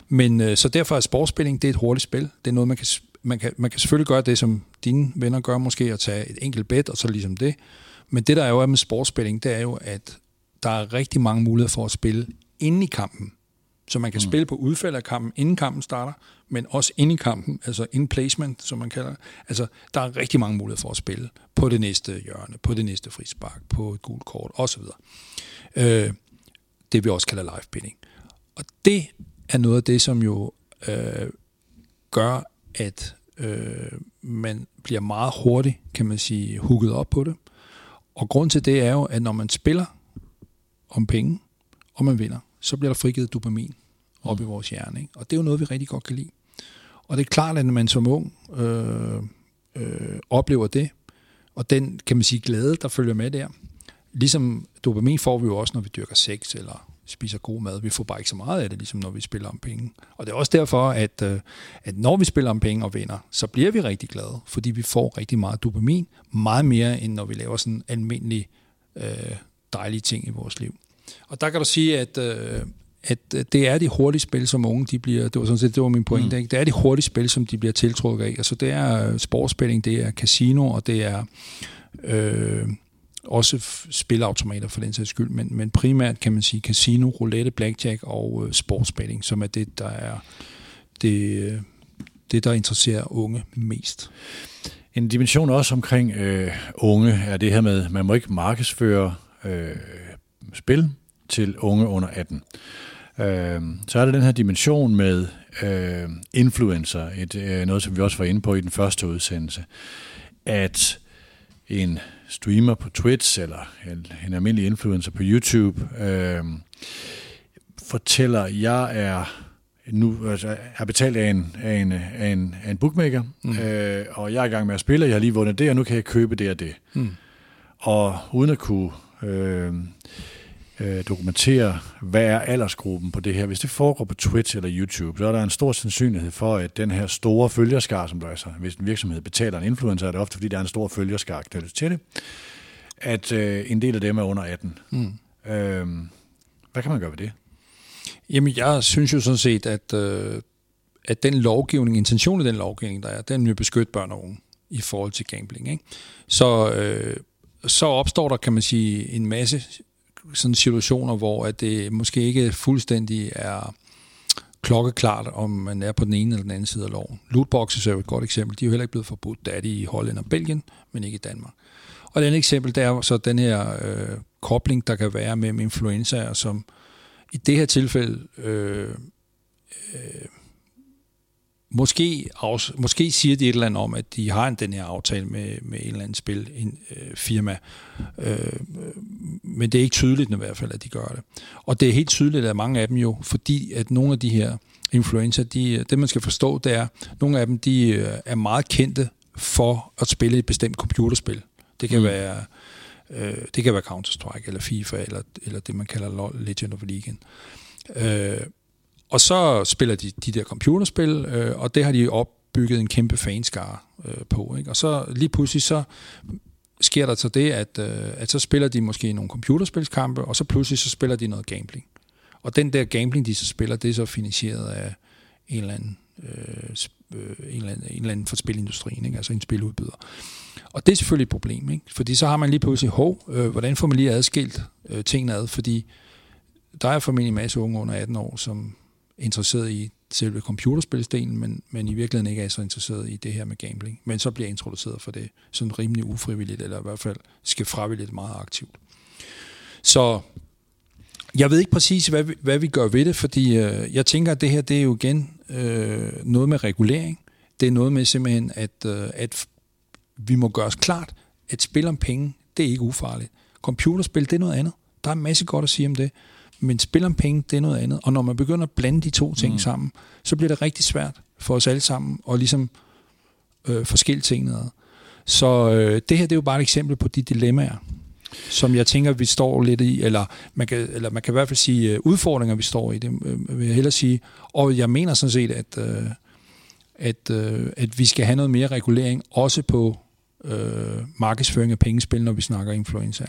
Men øh, så derfor er sportsspilling, det er et hurtigt spil. Det er noget, man kan, man kan, man kan selvfølgelig gøre det, som dine venner gør måske, at tage et enkelt bet, og så ligesom det. Men det, der er jo er med sportsspilling, det er jo, at der er rigtig mange muligheder for at spille inde i kampen. Så man kan mm. spille på udfald af kampen, inden kampen starter, men også inde i kampen, altså in placement, som man kalder det. Altså, der er rigtig mange muligheder for at spille på det næste hjørne, på det næste frispark, på et gult kort osv. Øh, det vi også kalder live bidding. Og det er noget af det, som jo øh, gør, at øh, man bliver meget hurtigt, kan man sige, hugget op på det. Og grund til det er jo, at når man spiller om penge, og man vinder, så bliver der frigivet dopamin op mm. i vores hjerne. Ikke? Og det er jo noget, vi rigtig godt kan lide. Og det er klart, at når man som ung øh, øh, oplever det, og den, kan man sige, glæde, der følger med der, ligesom dopamin får vi jo også, når vi dyrker sex, eller spiser god mad. Vi får bare ikke så meget af det, ligesom når vi spiller om penge. Og det er også derfor, at, øh, at når vi spiller om penge og vinder, så bliver vi rigtig glade, fordi vi får rigtig meget dopamin, meget mere end når vi laver sådan almindelige øh, dejlige ting i vores liv. Og der kan du sige, at, øh, at det er de hurtige spil, som unge de bliver, det var sådan set, det var min pointe, mm. ikke? det er de hurtige spil, som de bliver tiltrukket af. Altså det er sportsspilling, det er casino, og det er øh, også spilautomater for den sags skyld, men, men primært kan man sige casino, roulette, blackjack og øh, sportsbetting, som er det, der er det, øh, det, der interesserer unge mest. En dimension også omkring øh, unge er det her med, man må ikke markedsføre øh, spil til unge under 18. Øh, så er der den her dimension med øh, influencer, et, øh, noget som vi også var inde på i den første udsendelse, at en streamer på Twitch eller en, en almindelig influencer på YouTube øh, fortæller, jeg er nu altså, er betalt af en, af en, af en, af en bookmaker, mm. øh, og jeg er i gang med at spille, jeg har lige vundet det, og nu kan jeg købe det og det. Mm. Og uden at kunne øh, øh, dokumentere, hvad er aldersgruppen på det her. Hvis det foregår på Twitch eller YouTube, så er der en stor sandsynlighed for, at den her store følgerskar, som der er så, hvis en virksomhed betaler en influencer, er det ofte, fordi der er en stor følgerskar knyttet til det, at øh, en del af dem er under 18. Mm. Øh, hvad kan man gøre ved det? Jamen, jeg synes jo sådan set, at, øh, at den lovgivning, intentionen af den lovgivning, der er, den vil beskytte børn og unge i forhold til gambling. Ikke? Så, øh, så opstår der, kan man sige, en masse sådan situationer, hvor at det måske ikke fuldstændig er klokkeklart, om man er på den ene eller den anden side af loven. Lootboxes er jo et godt eksempel. De er jo heller ikke blevet forbudt. Det er de i Holland og Belgien, men ikke i Danmark. Og et andet eksempel, det er så den her øh, kobling, der kan være mellem influenzaer, som i det her tilfælde øh, øh, Måske, også, måske siger de et eller andet om, at de har en, den her aftale med, med en eller anden spil, en øh, firma. Øh, men det er ikke tydeligt i hvert fald, at de gør det. Og det er helt tydeligt, at mange af dem jo, fordi at nogle af de her influencer, de, det man skal forstå, det er, at nogle af dem de øh, er meget kendte for at spille et bestemt computerspil. Det kan mm. være øh, det kan være Counter-Strike, eller FIFA, eller, eller det man kalder Legend of Legion. Øh, og så spiller de de der computerspil, øh, og det har de opbygget en kæmpe fanskare øh, på. Ikke? Og så lige pludselig så sker der så det, at, øh, at så spiller de måske nogle computerspilskampe, og så pludselig så spiller de noget gambling. Og den der gambling, de så spiller, det er så finansieret af en eller anden, øh, øh en eller anden, en eller anden for spilindustrien, ikke? altså en spiludbyder. Og det er selvfølgelig et problem, ikke? fordi så har man lige pludselig, hov, øh, hvordan får man lige adskilt øh, tingene ad, fordi der er formentlig en masse unge under 18 år, som interesseret i selve computerspilsdelen, men, men i virkeligheden ikke er så interesseret i det her med gambling, men så bliver introduceret for det sådan rimelig ufrivilligt, eller i hvert fald skal fravilligt meget aktivt. Så jeg ved ikke præcis, hvad vi, hvad vi gør ved det, fordi øh, jeg tænker, at det her det er jo igen øh, noget med regulering. Det er noget med simpelthen, at, øh, at vi må gøre os klart, at spil om penge, det er ikke ufarligt. Computerspil, det er noget andet. Der er en masse godt at sige om det. Men spil om penge, det er noget andet. Og når man begynder at blande de to ting mm. sammen, så bliver det rigtig svært for os alle sammen at ligesom øh, forskille tingene ad. Så øh, det her det er jo bare et eksempel på de dilemmaer, som jeg tænker, vi står lidt i, eller man kan, eller man kan i hvert fald sige øh, udfordringer, vi står i, det øh, vil jeg hellere sige. Og jeg mener sådan set, at, øh, at, øh, at vi skal have noget mere regulering, også på øh, markedsføring af pengespil, når vi snakker influencer.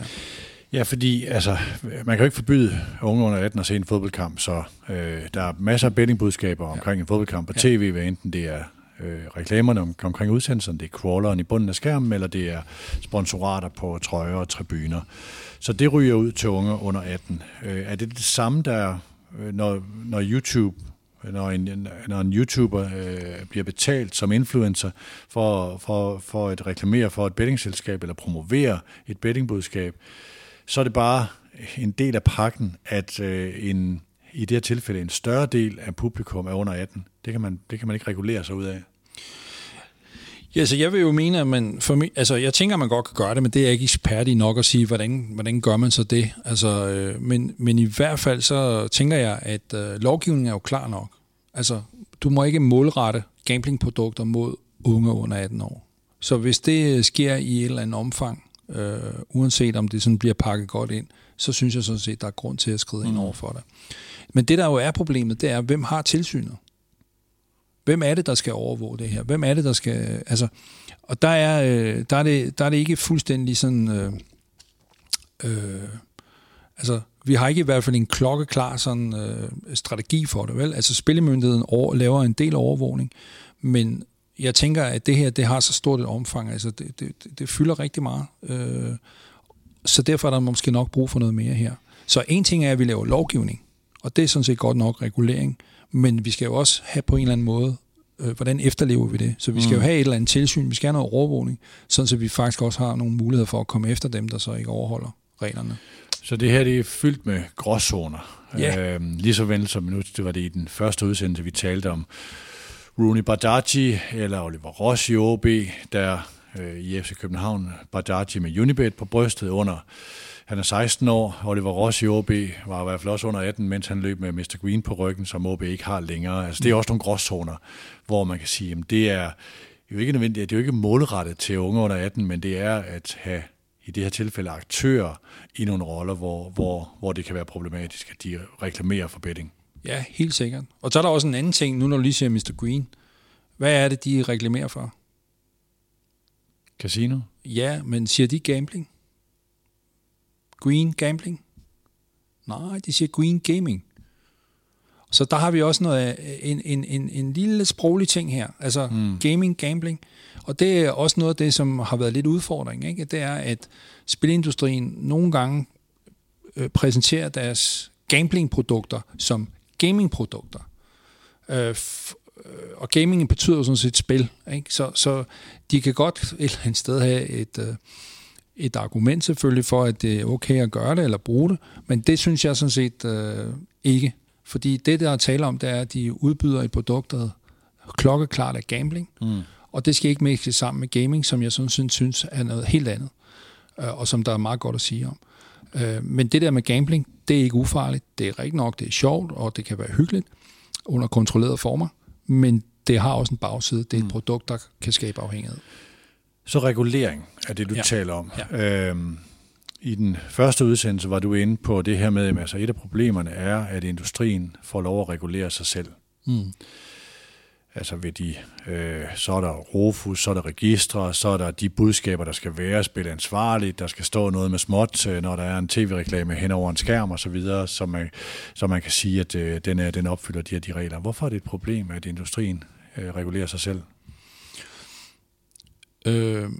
Ja, fordi altså, man kan jo ikke forbyde unge under 18 at se en fodboldkamp, så øh, der er masser af bettingbudskaber omkring ja. en fodboldkamp på ja. tv, hvad enten det er øh, reklamerne om, omkring udsendelserne, det er crawleren i bunden af skærmen, eller det er sponsorater på trøjer og tribuner. Så det ryger ud til unge under 18. Øh, er det det samme, der, øh, når, når YouTube når en, når en YouTuber øh, bliver betalt som influencer for, for, for at reklamere for et bettingselskab eller promovere et bettingbudskab, så er det bare en del af pakken, at øh, en, i det her tilfælde en større del af publikum er under 18. Det kan man, det kan man ikke regulere sig ud af. Ja, så jeg vil jo mene, at man, for mig, altså jeg tænker, at man godt kan gøre det, men det er jeg ikke ekspert i nok at sige, hvordan, hvordan gør man så det. Altså, øh, men, men i hvert fald så tænker jeg, at øh, lovgivningen er jo klar nok. Altså, du må ikke målrette gamblingprodukter mod unge under 18 år. Så hvis det øh, sker i et eller andet omfang, øh, uanset om det sådan bliver pakket godt ind, så synes jeg sådan set, der er grund til at skride mm. ind over for det. Men det, der jo er problemet, det er, hvem har tilsynet? Hvem er det, der skal overvåge det her? Hvem er det, der skal... Altså, og der er, øh, der, er det, der er det ikke fuldstændig sådan... Øh, øh, altså, vi har ikke i hvert fald en klokkeklar sådan, øh, strategi for det, vel? Altså, spillemyndigheden over, laver en del overvågning, men jeg tænker, at det her det har så stort et omfang, altså det, det, det fylder rigtig meget. Øh, så derfor er der måske nok brug for noget mere her. Så en ting er, at vi laver lovgivning, og det er sådan set godt nok regulering, men vi skal jo også have på en eller anden måde, øh, hvordan efterlever vi det? Så vi skal mm. jo have et eller andet tilsyn, vi skal have noget overvågning, sådan så vi faktisk også har nogle muligheder for at komme efter dem, der så ikke overholder reglerne. Så det her det er fyldt med gråzoner. Ja. Øhm, lige så vel som nu, det var det i den første udsendelse, vi talte om Rooney Badaji eller Oliver Ross i OB, der øh, i FC København, Badaji med Unibet på brystet under han er 16 år. Oliver Ross i OB var i hvert fald også under 18, mens han løb med Mr. Green på ryggen, som OB ikke har længere. Altså, det er også nogle gråzoner, hvor man kan sige, at det er jo ikke nødvendigt, det er jo ikke målrettet til unge under 18, men det er at have i det her tilfælde aktører i nogle roller, hvor, hvor, hvor det kan være problematisk, at de reklamerer for betting. Ja, helt sikkert. Og så er der også en anden ting, nu når du lige siger Mr. Green. Hvad er det, de reklamerer for? Casino? Ja, men siger de gambling? Green gambling? Nej, de siger green gaming. Så der har vi også noget en, en, en, en lille sproglig ting her, altså mm. gaming, gambling. Og det er også noget af det, som har været lidt udfordring. Ikke? Det er, at spilindustrien nogle gange øh, præsenterer deres gamblingprodukter som gamingprodukter. Øh, øh, og gaming betyder jo sådan set spil. Ikke? Så, så de kan godt et eller andet sted have et... Øh, et argument selvfølgelig for, at det er okay at gøre det eller bruge det, men det synes jeg sådan set øh, ikke. Fordi det, der er tale om, det er, at de udbyder et produkt, der klokkeklart er gambling, mm. og det skal ikke mixes sammen med gaming, som jeg sådan synes, synes er noget helt andet, øh, og som der er meget godt at sige om. Øh, men det der med gambling, det er ikke ufarligt. Det er rigtig nok, det er sjovt, og det kan være hyggeligt under kontrollerede former, men det har også en bagside. Det er et mm. produkt, der kan skabe afhængighed. Så regulering er det, du ja. taler om. Ja. Øhm, I den første udsendelse var du inde på det her med, at altså et af problemerne er, at industrien får lov at regulere sig selv. Mm. Altså ved de, øh, så er der Rofus, så er der registre, så er der de budskaber, der skal være, spille ansvarligt, der skal stå noget med småt, øh, når der er en tv-reklame hen over en skærm og så videre, så man, så man kan sige, at øh, den, er, den opfylder de her de regler. Hvorfor er det et problem, at industrien øh, regulerer sig selv? Øh,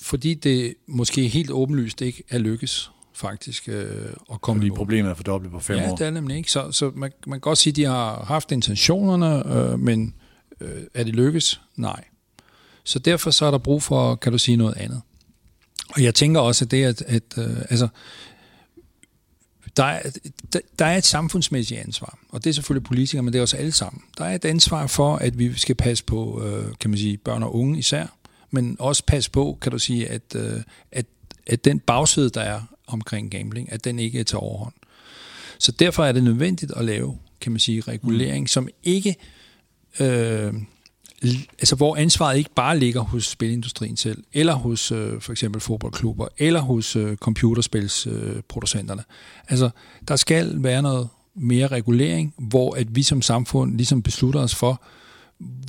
fordi det måske helt åbenlyst ikke er lykkes faktisk øh, at komme Fordi problemet er fordoblet på fem ja, år. det er nemlig ikke. Så, så man, man kan godt sige, at de har haft intentionerne, øh, men øh, er det lykkes? Nej. Så derfor så er der brug for, kan du sige, noget andet. Og jeg tænker også, at det, at, at øh, altså, der er, der, der er et samfundsmæssigt ansvar, og det er selvfølgelig politikere, men det er også alle sammen. Der er et ansvar for, at vi skal passe på, øh, kan man sige, børn og unge især, men også passe på, kan du sige, at, øh, at, at den bagside, der er omkring gambling, at den ikke er til overhånd. Så derfor er det nødvendigt at lave, kan man sige, regulering, mm. som ikke... Øh, altså hvor ansvaret ikke bare ligger hos spilindustrien selv, eller hos øh, for eksempel fodboldklubber, eller hos øh, computerspilsproducenterne. Øh, altså, der skal være noget mere regulering, hvor at vi som samfund ligesom beslutter os for,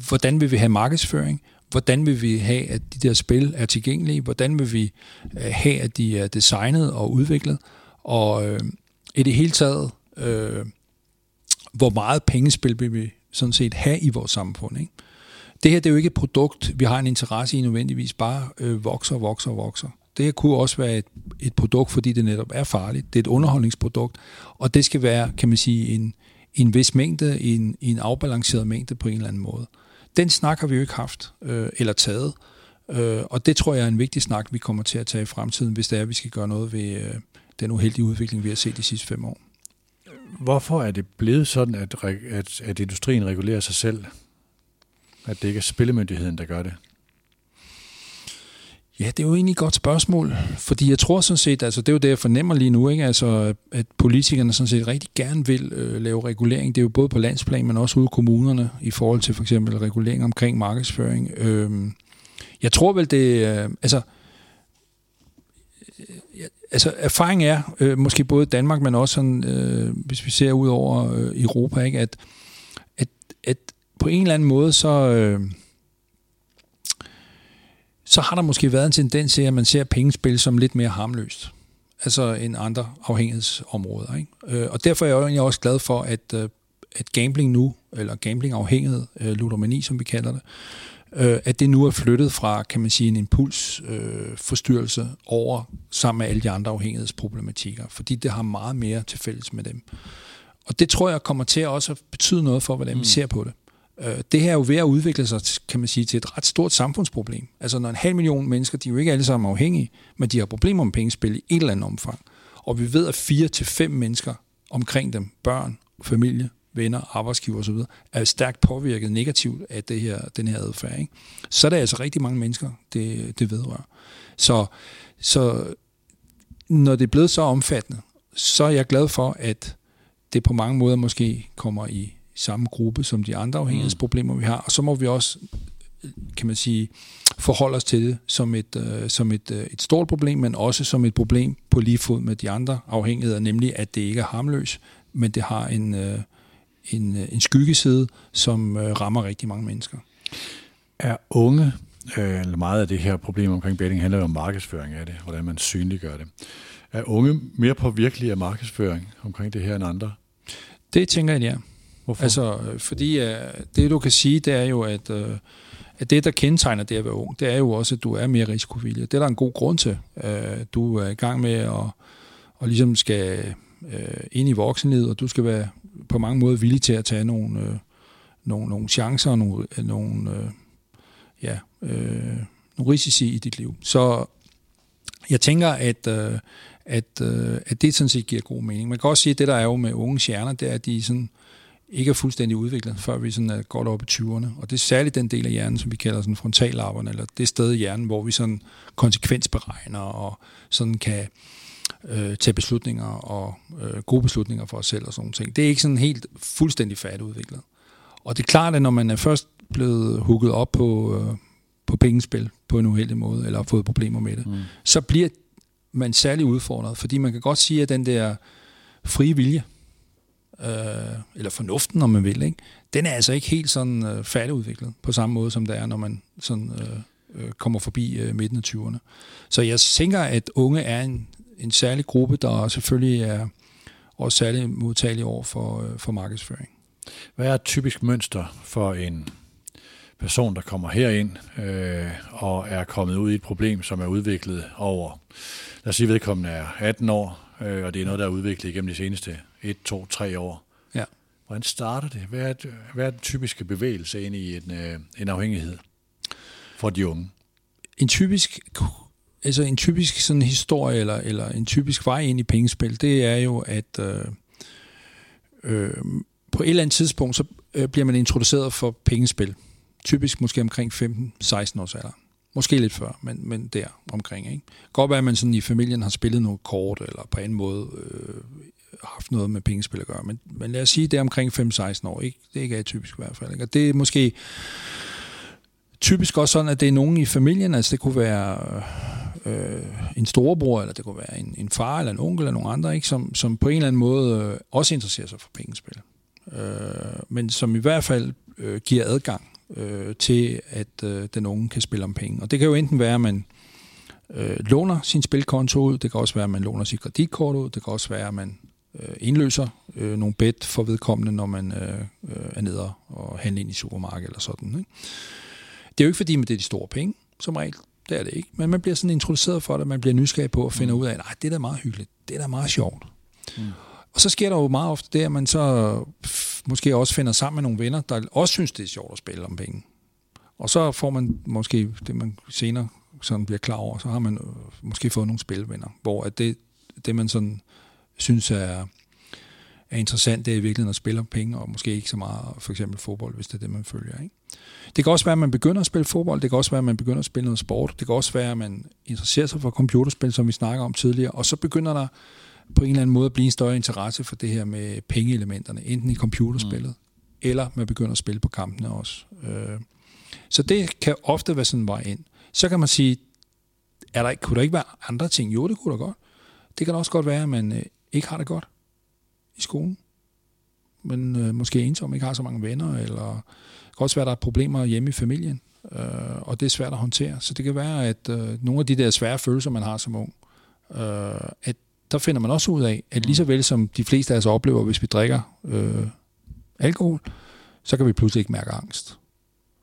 hvordan vil vi have markedsføring, hvordan vil vi have, at de der spil er tilgængelige, hvordan vil vi øh, have, at de er designet og udviklet, og øh, i det hele taget, øh, hvor meget pengespil vil vi sådan set have i vores samfund. Ikke? Det her det er jo ikke et produkt, vi har en interesse i nødvendigvis, bare øh, vokser, vokser, vokser. Det her kunne også være et, et produkt, fordi det netop er farligt. Det er et underholdningsprodukt, og det skal være, kan man sige, en, en vis mængde, en, en afbalanceret mængde på en eller anden måde. Den snak har vi jo ikke haft øh, eller taget, øh, og det tror jeg er en vigtig snak, vi kommer til at tage i fremtiden, hvis det er, at vi skal gøre noget ved øh, den uheldige udvikling, vi har set de sidste fem år. Hvorfor er det blevet sådan, at, at, at industrien regulerer sig selv? At det ikke er spillemyndigheden, der gør det? Ja, det er jo egentlig et godt spørgsmål, fordi jeg tror sådan set, altså det er jo det, jeg fornemmer lige nu, ikke? Altså, at politikerne sådan set rigtig gerne vil øh, lave regulering. Det er jo både på landsplan, men også ude i kommunerne, i forhold til for eksempel regulering omkring markedsføring. Øh, jeg tror vel, det øh, altså, øh, altså erfaring er, øh, måske både Danmark, men også sådan, øh, hvis vi ser ud over øh, Europa, ikke? At, at, at på en eller anden måde, så... Øh, så har der måske været en tendens til, at man ser pengespil som lidt mere harmløst, altså end andre afhængighedsområder. Ikke? Øh, og derfor er jeg egentlig også glad for, at, øh, at gambling nu, eller gamblingafhængighed, øh, ludomani som vi kalder det, at det nu er flyttet fra, kan man sige, en impulsforstyrrelse over sammen med alle de andre afhængighedsproblematikker, fordi det har meget mere til fælles med dem. Og det tror jeg kommer til at også betyde noget for, hvordan mm. vi ser på det. Øh, det her er jo ved at udvikle sig, kan man sige, til et ret stort samfundsproblem. Altså når en halv million mennesker, de er jo ikke alle sammen afhængige, men de har problemer med pengespil i et eller andet omfang. Og vi ved, at fire til fem mennesker omkring dem, børn, familie, venner, arbejdsgiver osv., er stærkt påvirket negativt af det her, den her adfærd. Ikke? Så er der altså rigtig mange mennesker, det, det vedrører. Så, så når det er blevet så omfattende, så er jeg glad for, at det på mange måder måske kommer i samme gruppe som de andre afhængighedsproblemer, vi har. Og så må vi også, kan man sige, forholde os til det som et, øh, som et, øh, et stort problem, men også som et problem på lige fod med de andre afhængigheder, nemlig at det ikke er harmløs, men det har en, øh, en, øh, en skyggeside, som øh, rammer rigtig mange mennesker. Er unge, øh, meget af det her problem omkring betting handler jo om markedsføring af det, hvordan man synliggør det. Er unge mere påvirkelige af markedsføring omkring det her end andre? Det tænker jeg, ja. Hvorfor? Altså, øh, fordi uh, det du kan sige, det er jo, at, uh, at det, der kendetegner det at være ung, det er jo også, at du er mere risikovillig. Det er der en god grund til. Uh, du er i gang med at og ligesom skal uh, ind i voksenlivet, og du skal være på mange måder villig til at tage nogle, uh, nogle, nogle chancer, nogle, nogle, uh, ja, uh, nogle risici i dit liv. Så jeg tænker, at, uh, at, uh, at det sådan set giver god mening. Man kan også sige, at det, der er jo med unge hjerner, det er, at de sådan, ikke er fuldstændig udviklet, før vi sådan er godt op i 20'erne. Og det er særligt den del af hjernen, som vi kalder sådan frontallapperne, eller det sted i hjernen, hvor vi sådan konsekvensberegner og sådan kan øh, tage beslutninger og øh, gode beslutninger for os selv og sådan nogle ting. Det er ikke sådan helt fuldstændig færdigudviklet. Og det er klart, at når man er først blevet hugget op på, øh, på pengespil på en uheldig måde, eller har fået problemer med det, mm. så bliver man særlig udfordret, fordi man kan godt sige, at den der frie vilje, øh, eller fornuften, om man vil, ikke? den er altså ikke helt sådan øh, færdigudviklet på samme måde, som det er, når man sådan, øh, øh, kommer forbi øh, midten af 20'erne. Så jeg tænker, at unge er en, en særlig gruppe, der selvfølgelig er også særlig modtagelig over for, øh, for markedsføring. Hvad er et typisk mønster for en person, der kommer herind øh, og er kommet ud i et problem, som er udviklet over, lad os sige, vedkommende er 18 år, øh, og det er noget, der er udviklet igennem de seneste 1, 2, 3 år. Ja. Hvordan starter det? Hvad er, hvad er den typiske bevægelse ind i en, øh, en afhængighed for de unge? En typisk altså en typisk sådan historie eller, eller en typisk vej ind i pengespil, det er jo, at øh, øh, på et eller andet tidspunkt, så øh, bliver man introduceret for pengespil. Typisk måske omkring 15-16 års alder. Måske lidt før, men, men der omkring. Ikke? Godt være, at man sådan i familien har spillet noget kort, eller på en måde øh, haft noget med pengespil at gøre. Men, men lad os sige, det er omkring 5-16 år. Ikke? Det er ikke typisk i hvert fald. Ikke? Og det er måske typisk også sådan, at det er nogen i familien, altså det kunne være øh, en storebror, eller det kunne være en, en far, eller en onkel, eller nogen andre, ikke? Som, som på en eller anden måde øh, også interesserer sig for pengespil. Øh, men som i hvert fald øh, giver adgang øh, til, at øh, den unge kan spille om penge. Og det kan jo enten være, at man øh, låner sin spilkonto ud, det kan også være, at man låner sit kreditkort ud, det kan også være, at man øh, indløser øh, nogle bet for vedkommende, når man øh, øh, er nede og handler ind i supermarkedet eller sådan. Ikke? Det er jo ikke fordi, at det er de store penge, som regel. Det er det ikke. Men man bliver sådan introduceret for det, man bliver nysgerrig på at finde mm. ud af, nej, det er da meget hyggeligt, det er da meget sjovt. Mm. Og så sker der jo meget ofte det, at man så måske også finder sammen med nogle venner, der også synes, det er sjovt at spille om penge. Og så får man måske det, man senere sådan bliver klar over, så har man øh, måske fået nogle spilvenner, hvor at det, det man sådan synes er, er interessant, det er i virkeligheden at spille om penge, og måske ikke så meget for eksempel fodbold, hvis det er det, man følger. Ikke? Det kan også være, at man begynder at spille fodbold, det kan også være, at man begynder at spille noget sport, det kan også være, at man interesserer sig for computerspil, som vi snakker om tidligere, og så begynder der på en eller anden måde at blive en større interesse for det her med pengeelementerne, enten i computerspillet, mm. eller man begynder at spille på kampene også. Øh, så det kan ofte være sådan en vej ind. Så kan man sige, er der, kunne der ikke være andre ting? Jo, det kunne der godt. Det kan også godt være, at man øh, ikke har det godt i skolen. Men øh, måske ensom, ikke har så mange venner, eller det kan også være, at der er problemer hjemme i familien, øh, og det er svært at håndtere. Så det kan være, at øh, nogle af de der svære følelser, man har som ung, øh, at der finder man også ud af, at lige så vel som de fleste af os oplever, hvis vi drikker øh, alkohol, så kan vi pludselig ikke mærke angst.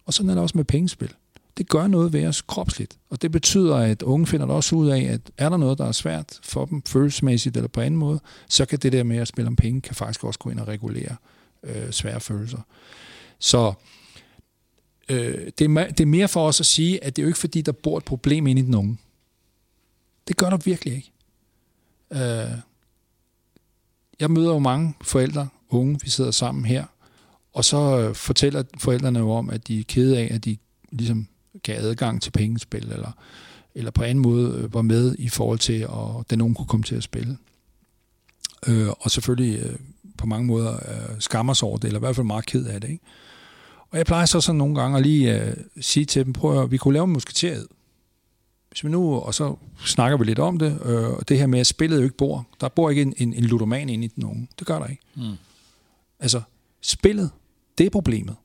Og sådan er det også med pengespil. Det gør noget ved os kropsligt, og det betyder, at unge finder det også ud af, at er der noget, der er svært for dem, følelsesmæssigt eller på anden måde, så kan det der med at spille om penge, kan faktisk også gå ind og regulere øh, svære følelser. Så øh, det, er, det er mere for os at sige, at det er jo ikke fordi, der bor et problem inde i den unge. Det gør der virkelig ikke. Øh, jeg møder jo mange forældre, unge, vi sidder sammen her, og så øh, fortæller forældrene jo om, at de er kede af, at de ligesom gav adgang til pengespil, eller, eller på anden måde øh, var med i forhold til, at den unge kunne komme til at spille. Øh, og selvfølgelig øh, på mange måder øh, skammer sig over det, eller i hvert fald meget ked af det. Ikke? Og jeg plejer så sådan nogle gange at lige øh, sige til dem, prøv at vi kunne lave en musketeret. Hvis vi nu, og så snakker vi lidt om det, øh, og det her med, at spillet jo ikke bor. Der bor ikke en, en, en ludoman inde i den unge. Det gør der ikke. Mm. Altså, spillet, det er problemet.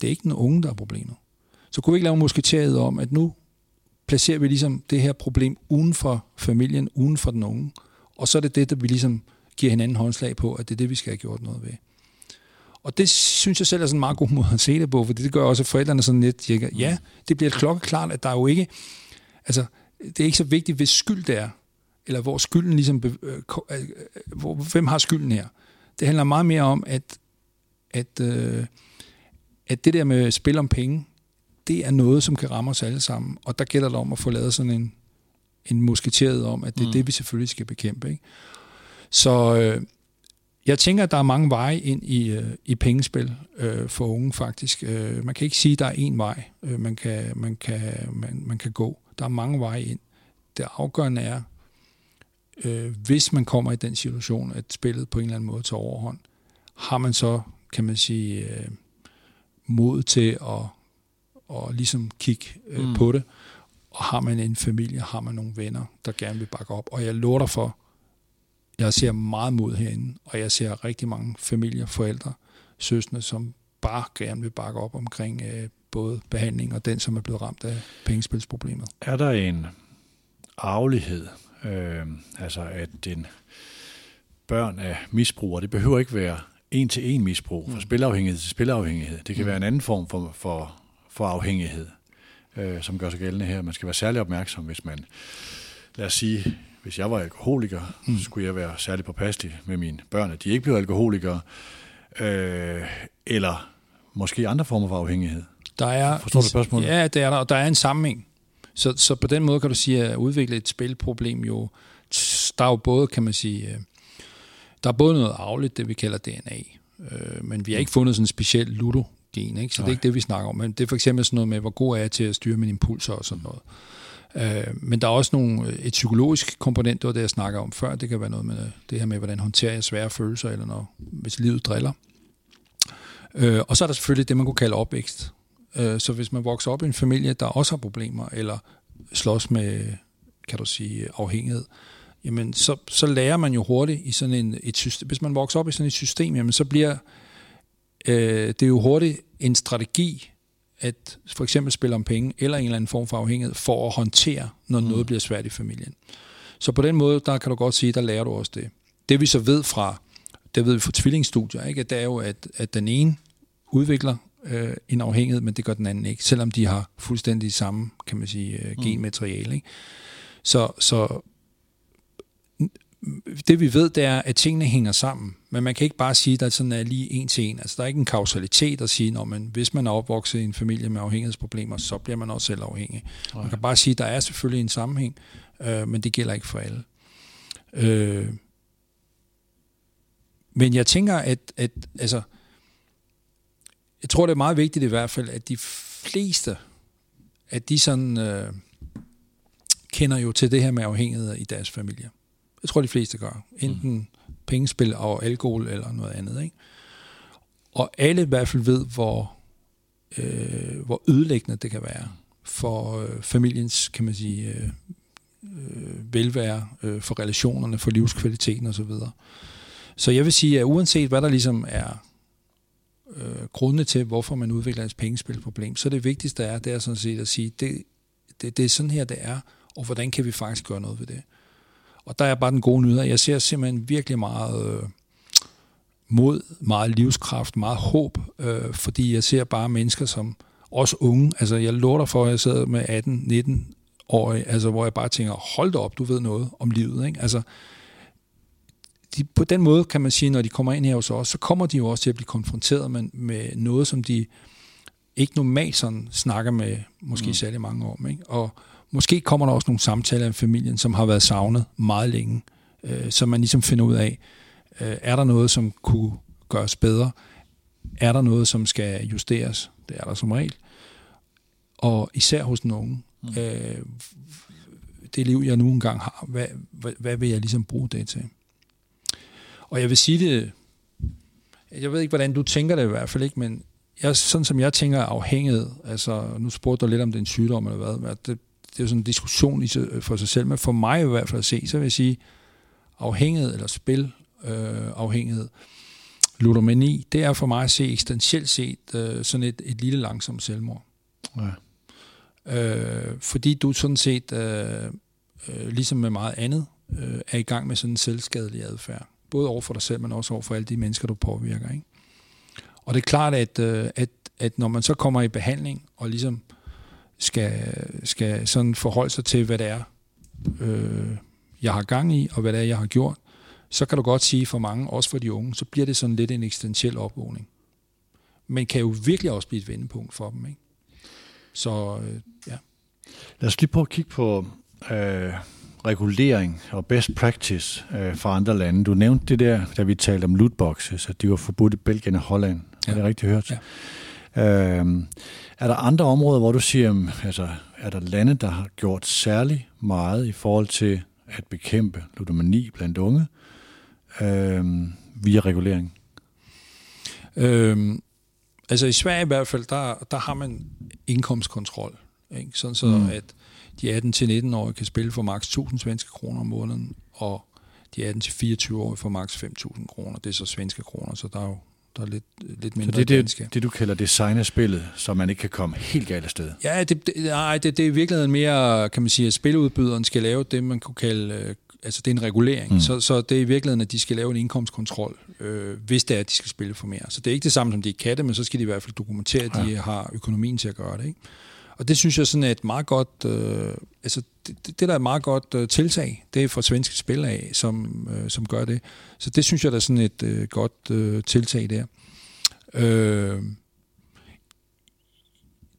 Det er ikke den unge, der er problemet. Så kunne vi ikke lave musketeriet om, at nu placerer vi ligesom det her problem uden for familien, uden for den unge. Og så er det det, der vi ligesom giver hinanden håndslag på, at det er det, vi skal have gjort noget ved. Og det synes jeg selv er sådan en meget god måde at se det på, for det gør også, at forældrene sådan lidt tjekker, ja, det bliver klokkeklart, at der er jo ikke, altså, det er ikke så vigtigt, hvis skyld det er, eller hvor skylden ligesom, øh, øh, øh, hvor, hvem har skylden her. Det handler meget mere om, at, at, øh, at det der med spil om penge, det er noget, som kan ramme os alle sammen. Og der gælder det om at få lavet sådan en, en musketeret om, at det er mm. det, vi selvfølgelig skal bekæmpe. Ikke? Så øh, jeg tænker, at der er mange veje ind i, øh, i pengespil øh, for unge faktisk. Øh, man kan ikke sige, at der er én vej, øh, man, kan, man, kan, man, man kan gå. Der er mange veje ind. Det afgørende er, øh, hvis man kommer i den situation, at spillet på en eller anden måde tager overhånd, har man så, kan man sige, øh, mod til at og ligesom kigge øh, mm. på det. Og har man en familie, har man nogle venner, der gerne vil bakke op. Og jeg lover dig for, jeg ser meget mod herinde, og jeg ser rigtig mange familier, forældre, søstre, som bare gerne vil bakke op omkring øh, både behandling og den, som er blevet ramt af pengespilsproblemet. Er der en arvelighed, øh, altså at den børn af misbrugere, det behøver ikke være en til en misbrug, fra mm. spilafhængighed til spilafhængighed. Det kan mm. være en anden form for, for, for afhængighed, øh, som gør sig gældende her. Man skal være særlig opmærksom, hvis man, lad os sige, hvis jeg var alkoholiker, mm. så skulle jeg være særlig påpasselig med mine børn, at de ikke bliver alkoholikere, øh, eller måske andre former for afhængighed. Der er, Forstår du spørgsmålet? Ja, det er der, og der er en sammenhæng. Så, så på den måde kan du sige, at udvikle et spilproblem jo, der er jo både, kan man sige, øh, der er både noget arveligt, det vi kalder DNA, øh, men vi har ikke fundet sådan en speciel ludo gen, ikke? så Nej. det er ikke det, vi snakker om. Men det er for eksempel sådan noget med, hvor god er jeg til at styre mine impulser og sådan noget. Øh, men der er også nogle, et psykologisk komponent, det var det, jeg snakker om før. Det kan være noget med det her med, hvordan håndterer jeg svære følelser, eller når, hvis livet driller. Øh, og så er der selvfølgelig det, man kunne kalde opvækst. Øh, så hvis man vokser op i en familie, der også har problemer, eller slås med, kan du sige, afhængighed, jamen så, så lærer man jo hurtigt i sådan en, et system. Hvis man vokser op i sådan et system, jamen så bliver øh, det er jo hurtigt en strategi, at for eksempel spille om penge, eller en eller anden form for afhængighed, for at håndtere, når mm. noget bliver svært i familien. Så på den måde, der kan du godt sige, der lærer du også det. Det vi så ved fra, det ved vi fra tvillingsstudier, ikke? at det er jo, at, at den ene udvikler øh, en afhængighed, men det gør den anden ikke, selvom de har fuldstændig samme, kan man sige, øh, mm. genmateriale. Ikke? Så, så det vi ved, det er, at tingene hænger sammen. Men man kan ikke bare sige, at der sådan er lige en til en. Altså, der er ikke en kausalitet at sige, at hvis man er opvokset i en familie med afhængighedsproblemer, så bliver man også selv afhængig. Okay. Man kan bare sige, at der er selvfølgelig en sammenhæng, øh, men det gælder ikke for alle. Øh, men jeg tænker, at, at altså, jeg tror, det er meget vigtigt i hvert fald, at de fleste, at de sådan øh, kender jo til det her med afhængighed i deres familie. Jeg tror, de fleste gør. Enten mm. pengespil og alkohol eller noget andet. Ikke? Og alle i hvert fald ved, hvor, øh, hvor ødelæggende det kan være for øh, familiens, kan man sige, øh, øh, velvære, øh, for relationerne, for livskvaliteten osv. Så, så jeg vil sige, at uanset hvad der ligesom er øh, grunde til, hvorfor man udvikler et pengespilproblem, så det vigtigste er, det er sådan set at sige, det, det, det er sådan her, det er, og hvordan kan vi faktisk gøre noget ved det. Og der er bare den gode nyhed. Jeg ser simpelthen virkelig meget øh, mod, meget livskraft, meget håb, øh, fordi jeg ser bare mennesker, som også unge. Altså, jeg dig for, at jeg sidder med 18-19 år, altså, hvor jeg bare tænker, hold da op, du ved noget om livet. Ikke? Altså, de, på den måde kan man sige, når de kommer ind her hos os, så kommer de jo også til at blive konfronteret med, med noget, som de ikke normalt sådan snakker med måske mm. særlig mange om. Ikke? Og måske kommer der også nogle samtaler i familien, som har været savnet meget længe, øh, så man ligesom finder ud af, øh, er der noget, som kunne gøres bedre? Er der noget, som skal justeres? Det er der som regel. Og især hos den unge. Mm. Øh, det liv, jeg nu engang har, hvad, hvad, hvad vil jeg ligesom bruge det til? Og jeg vil sige det, jeg ved ikke, hvordan du tænker det i hvert fald ikke, men jeg, sådan som jeg tænker afhængighed, altså nu spurgte du lidt om den sygdom eller hvad, det, det er jo sådan en diskussion i, for sig selv, men for mig i hvert fald at se, så vil jeg sige, afhængighed eller spil øh, afhængighed, ludomani, det er for mig at se eksistentielt set øh, sådan et, et lille langsomt selvmord. Ja. Øh, fordi du sådan set, øh, øh, ligesom med meget andet, øh, er i gang med sådan en selvskadelig adfærd. Både over for dig selv, men også over for alle de mennesker, du påvirker. Ikke? Og det er klart, at, øh, at, at når man så kommer i behandling, og ligesom skal, skal sådan forholde sig til, hvad det er, øh, jeg har gang i, og hvad det er, jeg har gjort, så kan du godt sige for mange, også for de unge, så bliver det sådan lidt en eksistentiel opvågning. Men kan jo virkelig også blive et vendepunkt for dem. Ikke? Så øh, ja. Lad os lige prøve at kigge på øh, regulering og best practice øh, fra andre lande. Du nævnte det der, da vi talte om lootboxes, at de var forbudt i Belgien og Holland. Ja. Er det rigtigt hørt? Ja. Øh, er der andre områder, hvor du siger, altså, er der lande, der har gjort særlig meget i forhold til at bekæmpe ludomani blandt unge øh, via regulering? Øhm, altså i Sverige i hvert fald, der, der har man indkomstkontrol. Ikke? Sådan så, mm. at de 18-19-årige kan spille for maks 1000 svenske kroner om måneden, og de 18-24-årige for maks 5000 kroner. Det er så svenske kroner, så der er jo der er lidt, lidt mindre så det er det, det, du kalder designerspillet, så man ikke kan komme helt galt afsted? Ja, det, det, nej, det, det er i virkeligheden mere, kan man sige, at spiludbyderen skal lave det, man kunne kalde, øh, altså det er en regulering. Mm. Så, så det er i virkeligheden, at de skal lave en indkomstkontrol, øh, hvis det er, at de skal spille for mere. Så det er ikke det samme, som de kan det, men så skal de i hvert fald dokumentere, at de ja. har økonomien til at gøre det. Ikke? Og det synes jeg sådan er et meget godt, øh, altså det, det der er et meget godt øh, tiltag, det er fra svenske spil af, som, øh, som gør det. Så det synes jeg der er sådan et øh, godt øh, tiltag der. Øh,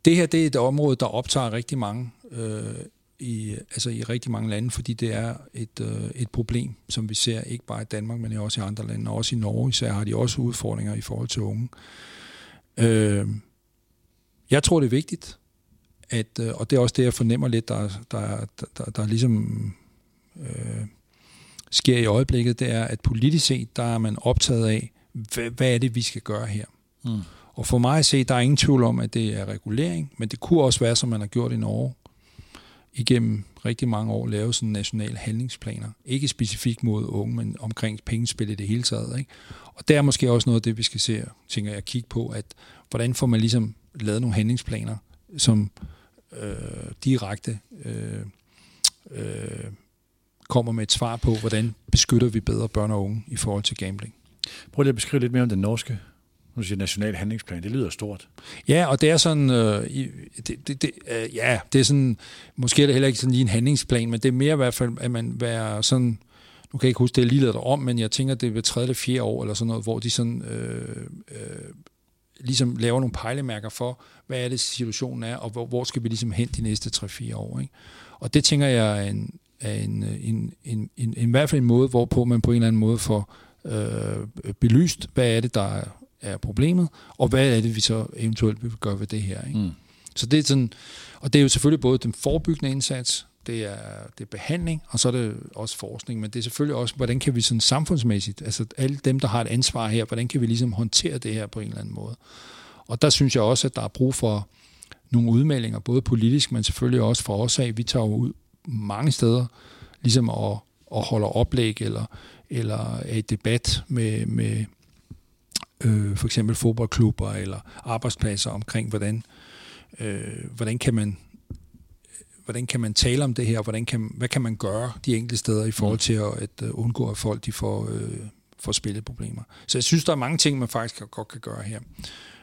det her det er et område, der optager rigtig mange øh, i, altså i rigtig mange lande, fordi det er et, øh, et problem, som vi ser ikke bare i Danmark, men også i andre lande, og også i Norge især har de også udfordringer i forhold til unge. Øh, jeg tror, det er vigtigt, at, øh, og det er også det, jeg fornemmer lidt, der, der, der, der, der ligesom øh, sker i øjeblikket, det er, at politisk set, der er man optaget af, hvad, hvad er det, vi skal gøre her? Mm. Og for mig at se, der er ingen tvivl om, at det er regulering, men det kunne også være, som man har gjort i Norge, igennem rigtig mange år lave sådan nationale handlingsplaner. Ikke specifikt mod unge, men omkring pengespil i det hele taget. Ikke? Og der er måske også noget af det, vi skal se, tænker jeg, kigge på, at hvordan får man ligesom lavet nogle handlingsplaner, som øh, direkte øh, øh, kommer med et svar på, hvordan beskytter vi bedre børn og unge i forhold til gambling. Prøv lige at beskrive lidt mere om den norske nu siger national handlingsplan, det lyder stort. Ja, og det er sådan, øh, det, det, det, øh, ja, det er sådan, måske er det heller ikke sådan lige en handlingsplan, men det er mere i hvert fald, at man være sådan, nu kan jeg ikke huske, det er lige om, men jeg tænker, det er ved tredje eller fjerde år, eller sådan noget, hvor de sådan, øh, øh, ligesom laver nogle pejlemærker for, hvad er det situationen er, og hvor, hvor skal vi ligesom hen de næste 3-4 år. Ikke? Og det tænker jeg er, en, er en, en, en, en, en, i hvert fald en måde, hvorpå man på en eller anden måde får øh, belyst, hvad er det, der er problemet, og hvad er det, vi så eventuelt vil gøre ved det her. Ikke? Mm. Så det er sådan, og det er jo selvfølgelig både den forebyggende indsats, det er, det er behandling, og så er det også forskning, men det er selvfølgelig også, hvordan kan vi sådan samfundsmæssigt, altså alle dem, der har et ansvar her, hvordan kan vi ligesom håndtere det her på en eller anden måde. Og der synes jeg også, at der er brug for nogle udmeldinger, både politisk, men selvfølgelig også for os af. Vi tager jo ud mange steder, ligesom at, og holde oplæg, eller, eller et debat med, med øh, for eksempel fodboldklubber eller arbejdspladser omkring, hvordan, øh, hvordan kan man hvordan kan man tale om det her, hvordan kan, hvad kan man gøre de enkelte steder i forhold mm. til at, at uh, undgå, at folk de får, øh, får spilleproblemer. Så jeg synes, der er mange ting, man faktisk godt kan gøre her.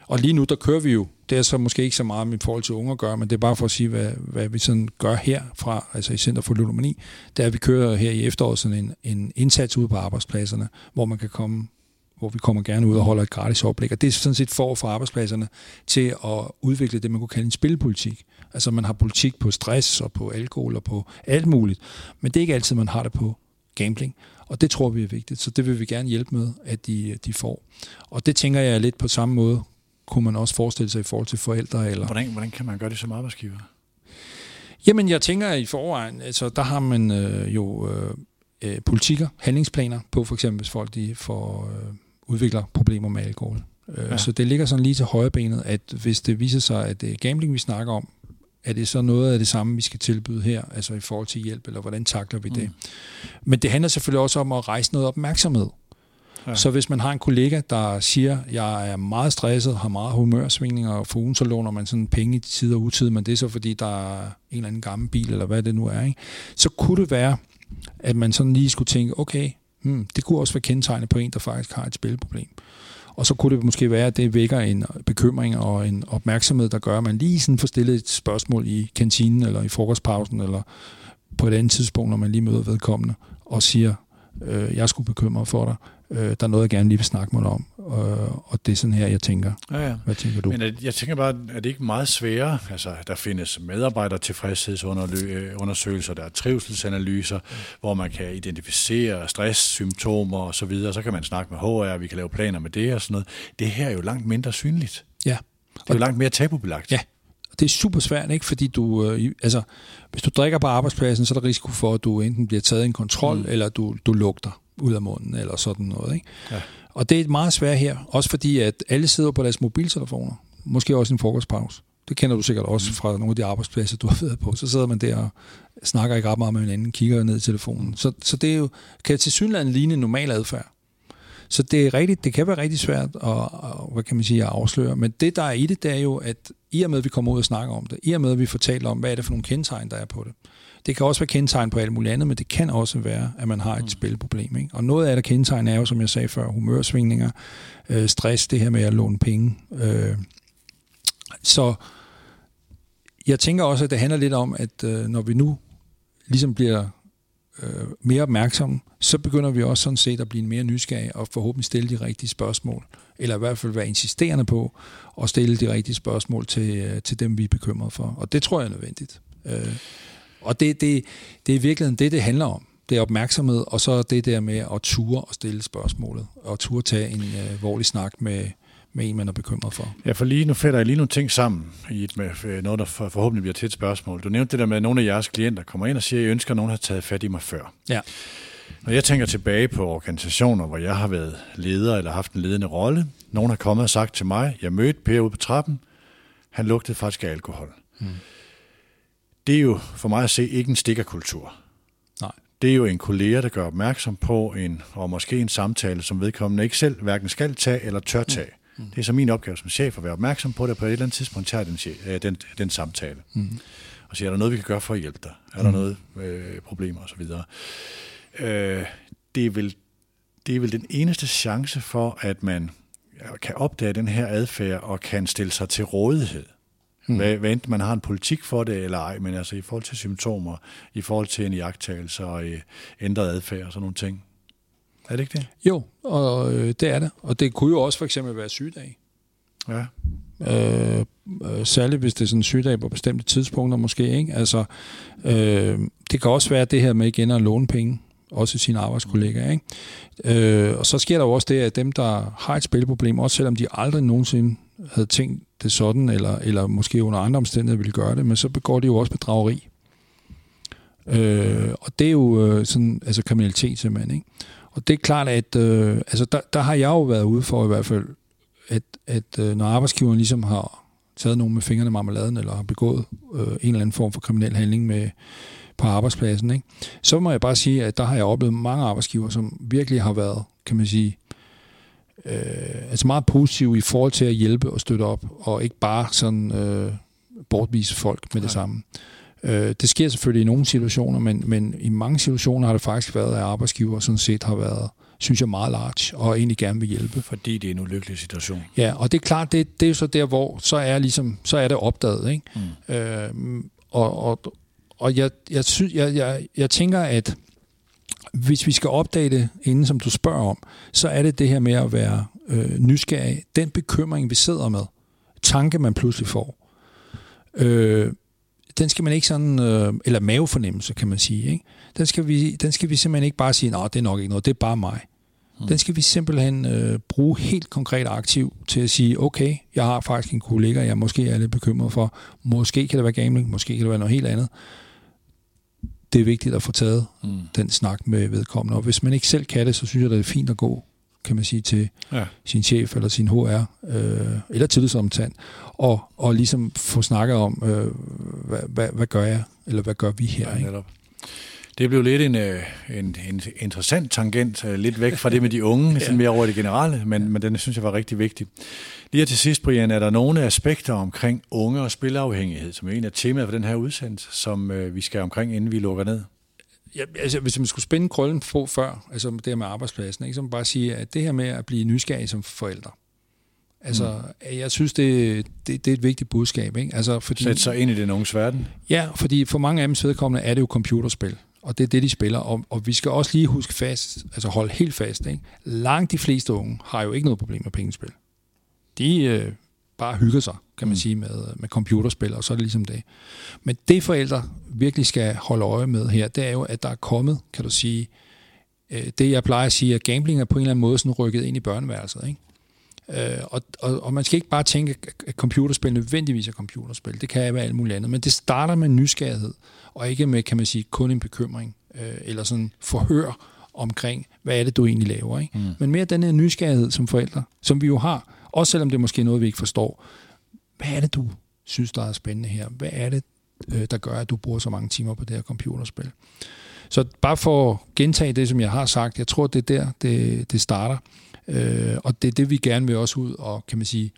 Og lige nu, der kører vi jo, det er så måske ikke så meget med forhold til unge at gøre, men det er bare for at sige, hvad, hvad vi sådan gør her fra, altså i Center for Ludomani, det er, at vi kører her i efteråret sådan en, en indsats ude på arbejdspladserne, hvor man kan komme hvor vi kommer gerne ud og holder et gratis oplæg. Og det er sådan set for for arbejdspladserne til at udvikle det, man kunne kalde en spilpolitik. Altså man har politik på stress og på alkohol og på alt muligt, men det er ikke altid, man har det på gambling. Og det tror vi er vigtigt, så det vil vi gerne hjælpe med, at de, de får. Og det tænker jeg lidt på samme måde, kunne man også forestille sig i forhold til forældre. Eller... Hvordan, hvordan kan man gøre det som arbejdsgiver? Jamen, jeg tænker at i forvejen, altså der har man øh, jo øh, øh, politikker, handlingsplaner på, for eksempel hvis folk de får, øh, udvikler problemer med alkohol. Øh, ja. Så det ligger sådan lige til højre benet, at hvis det viser sig, at det er gambling, vi snakker om, er det så noget af det samme, vi skal tilbyde her, altså i forhold til hjælp, eller hvordan takler vi det? Mm. Men det handler selvfølgelig også om at rejse noget opmærksomhed. Ja. Så hvis man har en kollega, der siger, jeg er meget stresset, har meget humørsvingninger, og for ugen så låner man sådan penge i tid og utid, men det er så fordi, der er en eller anden gammel bil, eller hvad det nu er, ikke? så kunne det være, at man sådan lige skulle tænke, okay, hmm, det kunne også være kendetegnet på en, der faktisk har et spilproblem. Og så kunne det måske være, at det vækker en bekymring og en opmærksomhed, der gør, at man lige sådan får stillet et spørgsmål i kantinen eller i frokostpausen eller på et andet tidspunkt, når man lige møder vedkommende og siger, øh, jeg skulle bekymre for dig. Øh, der er noget, jeg gerne lige vil snakke med om, øh, og det er sådan her, jeg tænker. Ja, ja. Hvad tænker du? Men jeg tænker bare, er det ikke meget sværere? Altså, der findes medarbejdertilfredshedsundersøgelser, der er trivselsanalyser, mm. hvor man kan identificere stresssymptomer og så videre. Så kan man snakke med HR, vi kan lave planer med det og sådan noget. Det her er jo langt mindre synligt. Ja. Det er jo langt mere tabubelagt. Ja, det er super svært, ikke? fordi du, øh, altså, hvis du drikker på arbejdspladsen, så er der risiko for, at du enten bliver taget i en kontrol, mm. eller du, du lugter ud af munden, eller sådan noget. Ikke? Ja. Og det er meget svært her, også fordi at alle sidder på deres mobiltelefoner, måske også en frokostpause. Det kender du sikkert også mm. fra nogle af de arbejdspladser, du har været på. Så sidder man der og snakker ikke ret meget med hinanden, kigger ned i telefonen. Så, så det er jo, kan til synligheden ligne normal adfærd. Så det er rigtigt, det kan være rigtig svært at, hvad kan man sige, at afsløre, men det der er i det, det er jo, at i og med, at vi kommer ud og snakker om det, i og med, at vi fortæller om, hvad er det for nogle kendetegn, der er på det. Det kan også være kendetegn på alt muligt andet, men det kan også være, at man har et mm. spilproblem. Ikke? Og noget af det kendetegn er jo, som jeg sagde før, humørsvingninger, øh, stress, det her med at låne penge. Øh, så jeg tænker også, at det handler lidt om, at øh, når vi nu ligesom bliver øh, mere opmærksomme, så begynder vi også sådan set at blive mere nysgerrige og forhåbentlig stille de rigtige spørgsmål. Eller i hvert fald være insisterende på at stille de rigtige spørgsmål til, øh, til dem, vi er bekymrede for. Og det tror jeg er nødvendigt. Øh, og det, det, det er i virkeligheden det, det handler om. Det er opmærksomhed, og så det der med at ture og stille spørgsmålet, og ture tage en øh, vorlig snak med, med en, man er bekymret for. Ja, for lige nu fætter jeg lige nogle ting sammen i et, med noget, der forhåbentlig bliver til et spørgsmål. Du nævnte det der med, at nogle af jeres klienter kommer ind og siger, at jeg ønsker, at nogen har taget fat i mig før. Ja. Når jeg tænker tilbage på organisationer, hvor jeg har været leder eller haft en ledende rolle, nogen har kommet og sagt til mig, jeg mødte Per ude på trappen, han lugtede faktisk af alkohol. Hmm. Det er jo for mig at se ikke en stikkerkultur. Nej. Det er jo en kollega, der gør opmærksom på en, og måske en samtale, som vedkommende ikke selv hverken skal tage eller tør tage. Hmm. Mm. Det er så min opgave som chef at være opmærksom på det, på et eller andet tidspunkt tager den, øh, den, den samtale. Mm. Og siger, er der noget, vi kan gøre for at hjælpe dig? Er der mm. noget øh, problemer osv.? Øh, det, er vel, det er vel den eneste chance for, at man kan opdage den her adfærd og kan stille sig til rådighed. Mm. Hvad, hvad enten man har en politik for det eller ej, men altså i forhold til symptomer, i forhold til en jagttagelse og øh, ændret adfærd og sådan nogle ting. Er det ikke det? Jo, og øh, det er det. Og det kunne jo også for eksempel være sygedag. Ja. Øh, øh, særligt hvis det er sådan en sygedag på bestemte tidspunkter måske. Ikke? Altså, øh, det kan også være det her med igen at låne penge også sine arbejdskollegaer. Ikke? Øh, og så sker der jo også det, at dem, der har et spilproblem, også selvom de aldrig nogensinde havde tænkt det sådan, eller, eller måske under andre omstændigheder ville gøre det, men så begår de jo også bedrageri. Øh, og det er jo øh, sådan, altså kriminalitet simpelthen. Ikke? Og det er klart, at øh, altså der, der har jeg jo været ude for i hvert fald, at, at øh, når arbejdsgiveren ligesom har taget nogen med fingrene i marmeladen, eller har begået øh, en eller anden form for kriminel handling med, på arbejdspladsen, ikke? så må jeg bare sige, at der har jeg oplevet mange arbejdsgiver, som virkelig har været, kan man sige, øh, altså meget positive i forhold til at hjælpe og støtte op, og ikke bare sådan øh, bortvise folk med Nej. det samme. Øh, det sker selvfølgelig i nogle situationer, men, men i mange situationer har det faktisk været, at arbejdsgiver sådan set har været synes jeg, meget large, og egentlig gerne vil hjælpe. Fordi det er en ulykkelig situation. Ja, og det er klart, det, det er så der, hvor så er, ligesom, så er det opdaget. Ikke? Mm. Øh, og og, og jeg, jeg, synes, jeg, jeg, jeg tænker, at hvis vi skal opdage det, inden som du spørger om, så er det det her med at være øh, nysgerrig. Den bekymring, vi sidder med, tanke, man pludselig får, øh, den skal man ikke sådan, øh, eller mavefornemmelse, kan man sige, ikke? Den, skal vi, den skal vi simpelthen ikke bare sige, nej, det er nok ikke noget, det er bare mig. Mm. Den skal vi simpelthen øh, bruge helt konkret aktiv til at sige, okay, jeg har faktisk en kollega, jeg måske er lidt bekymret for. Måske kan det være gambling, måske kan det være noget helt andet. Det er vigtigt at få taget mm. den snak med vedkommende. Og hvis man ikke selv kan det, så synes jeg, det er fint at gå kan man sige, til ja. sin chef eller sin HR, øh, eller tillidsomtand, og, og ligesom få snakket om, øh, hvad, hvad, hvad gør jeg, eller hvad gør vi her? Ja, ikke? Det blev lidt en, øh, en, en interessant tangent, øh, lidt væk fra det med de unge, ja. sådan mere over det generelle, men, men den synes jeg var rigtig vigtig. Lige til sidst, Brian, er der nogle aspekter omkring unge og spilafhængighed, som er en af temaet for den her udsendelse, som øh, vi skal omkring, inden vi lukker ned? Ja, altså, hvis man skulle spænde krøllen på før, altså det her med arbejdspladsen, ikke, så man bare sige, at det her med at blive nysgerrig som forældre, Altså, mm. jeg synes, det, det, det er et vigtigt budskab. Ikke? Altså, fordi, Sæt sig ind i den unges verden. Ja, fordi for mange af dem vedkommende er det jo computerspil og det er det, de spiller. Og, og vi skal også lige huske fast, altså holde helt fast, ikke? langt de fleste unge har jo ikke noget problem med pengespil. De øh, bare hygger sig, kan man mm. sige, med, med computerspil, og så er det ligesom det. Men det forældre virkelig skal holde øje med her, det er jo, at der er kommet, kan du sige, øh, det jeg plejer at sige, at gambling er på en eller anden måde sådan rykket ind i børneværelset. Ikke? Øh, og, og, og man skal ikke bare tænke, at computerspil nødvendigvis er computerspil. Det kan være alt muligt andet. Men det starter med nysgerrighed, og ikke med, kan man sige, kun en bekymring, øh, eller sådan forhør omkring, hvad er det, du egentlig laver. Ikke? Mm. Men mere den her nysgerrighed som forældre, som vi jo har, også selvom det er måske noget, vi ikke forstår. Hvad er det, du synes, der er spændende her? Hvad er det, øh, der gør, at du bruger så mange timer på det her computerspil? Så bare for at gentage det, som jeg har sagt, jeg tror, det er der, det, det starter. Øh, og det er det, vi gerne vil også ud og, kan man sige,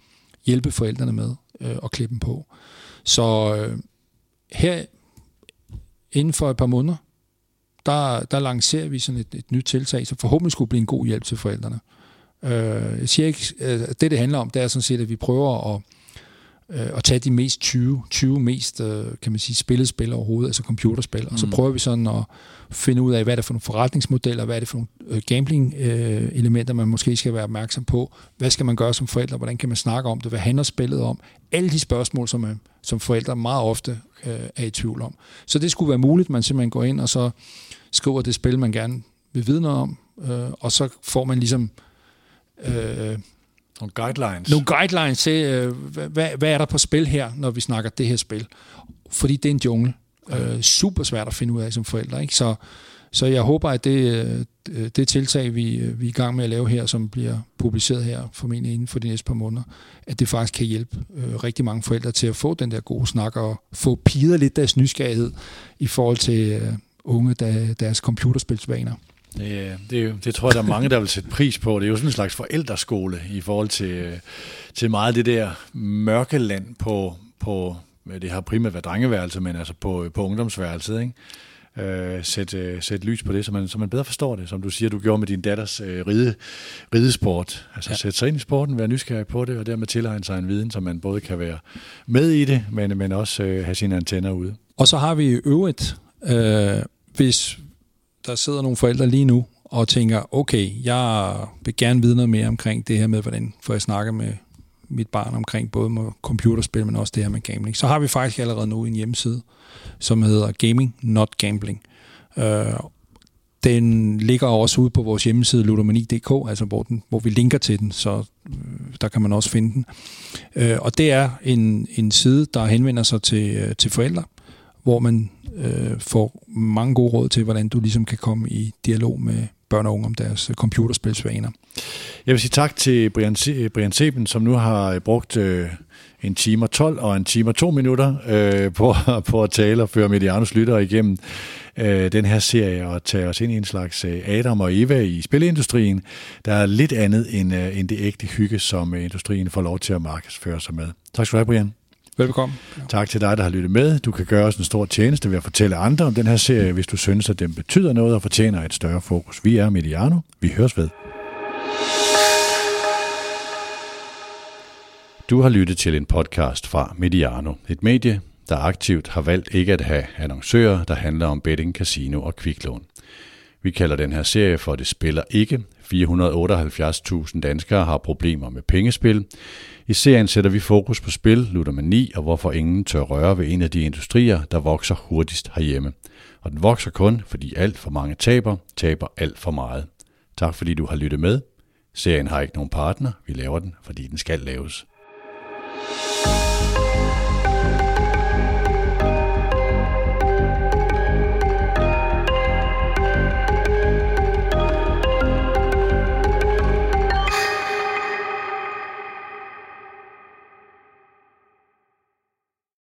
hjælpe forældrene med øh, og klippe dem på. Så øh, her inden for et par måneder, der, der lancerer vi sådan et, et nyt tiltag, som forhåbentlig skulle blive en god hjælp til forældrene. Øh, jeg siger ikke, øh, det det handler om, det er sådan set, at vi prøver at øh, at tage de mest 20, 20 mest, øh, kan man sige, spillede spil overhovedet, altså computerspil, mm. og så mm. prøver vi sådan at finde ud af, hvad er det for nogle forretningsmodeller, hvad er det for nogle øh, gambling-elementer, øh, man måske skal være opmærksom på, hvad skal man gøre som forældre, hvordan kan man snakke om det, hvad handler spillet om, alle de spørgsmål, som, man, som forældre meget ofte øh, er i tvivl om. Så det skulle være muligt, man simpelthen går ind og så skriver det spil, man gerne vil vide noget om, øh, og så får man ligesom øh, nogle guidelines. Nogle guidelines til, øh, hvad, hvad er der på spil her, når vi snakker det her spil. Fordi det er en jungle. Ja. Øh, super svært at finde ud af som forældre. Ikke? Så, så jeg håber, at det, øh, det tiltag, vi, øh, vi er i gang med at lave her, som bliver publiceret her formentlig inden for de næste par måneder, at det faktisk kan hjælpe øh, rigtig mange forældre til at få den der gode snak og få piget lidt deres nysgerrighed i forhold til øh, unge, der, deres computerspilsvaner. Det, det, det tror jeg, der er mange, der vil sætte pris på. Det er jo sådan en slags forældreskole i forhold til, til meget det der mørke land på, på det har primært været drengeværelse, men altså på, på ungdomsværelset, ikke? Øh, sætte, øh, sæt lys på det, så man, så man bedre forstår det, som du siger, du gjorde med din datters øh, ride, ridesport. Altså ja. sætte sig ind i sporten, være nysgerrig på det, og dermed tilegne sig en viden, så man både kan være med i det, men, men også øh, have sine antenner ude. Og så har vi øvrigt, øh, hvis, der sidder nogle forældre lige nu og tænker, okay, jeg vil gerne vide noget mere omkring det her med, hvordan får jeg snakke med mit barn omkring både med computerspil, men også det her med gambling. Så har vi faktisk allerede nu en hjemmeside, som hedder Gaming Not Gambling. Øh, den ligger også ude på vores hjemmeside ludomani.dk, altså hvor, den, hvor vi linker til den, så øh, der kan man også finde den. Øh, og det er en, en side, der henvender sig til, øh, til forældre, hvor man øh, får mange gode råd til, hvordan du ligesom kan komme i dialog med børn og unge om deres øh, computerspilsvaner. Jeg vil sige tak til Brian, øh, Brian Seben, som nu har øh, brugt øh, en time og 12 og en time og 2 minutter øh, på, på at tale og føre Medianos lyttere igennem øh, den her serie og tage os ind i en slags øh, Adam og Eva i spilindustrien, der er lidt andet end, øh, end det ægte hygge, som øh, industrien får lov til at markedsføre sig med. Tak skal du have, Brian. Velbekomme. Tak til dig, der har lyttet med. Du kan gøre os en stor tjeneste ved at fortælle andre om den her serie, hvis du synes, at den betyder noget og fortjener et større fokus. Vi er Mediano. Vi høres ved. Du har lyttet til en podcast fra Mediano, et medie, der aktivt har valgt ikke at have annoncører, der handler om betting, casino og kviklån. Vi kalder den her serie for Det spiller ikke. 478.000 danskere har problemer med pengespil. I serien sætter vi fokus på spil, ludomani og hvorfor ingen tør røre ved en af de industrier, der vokser hurtigst herhjemme. Og den vokser kun, fordi alt for mange taber, taber alt for meget. Tak fordi du har lyttet med. Serien har ikke nogen partner. Vi laver den, fordi den skal laves. thank you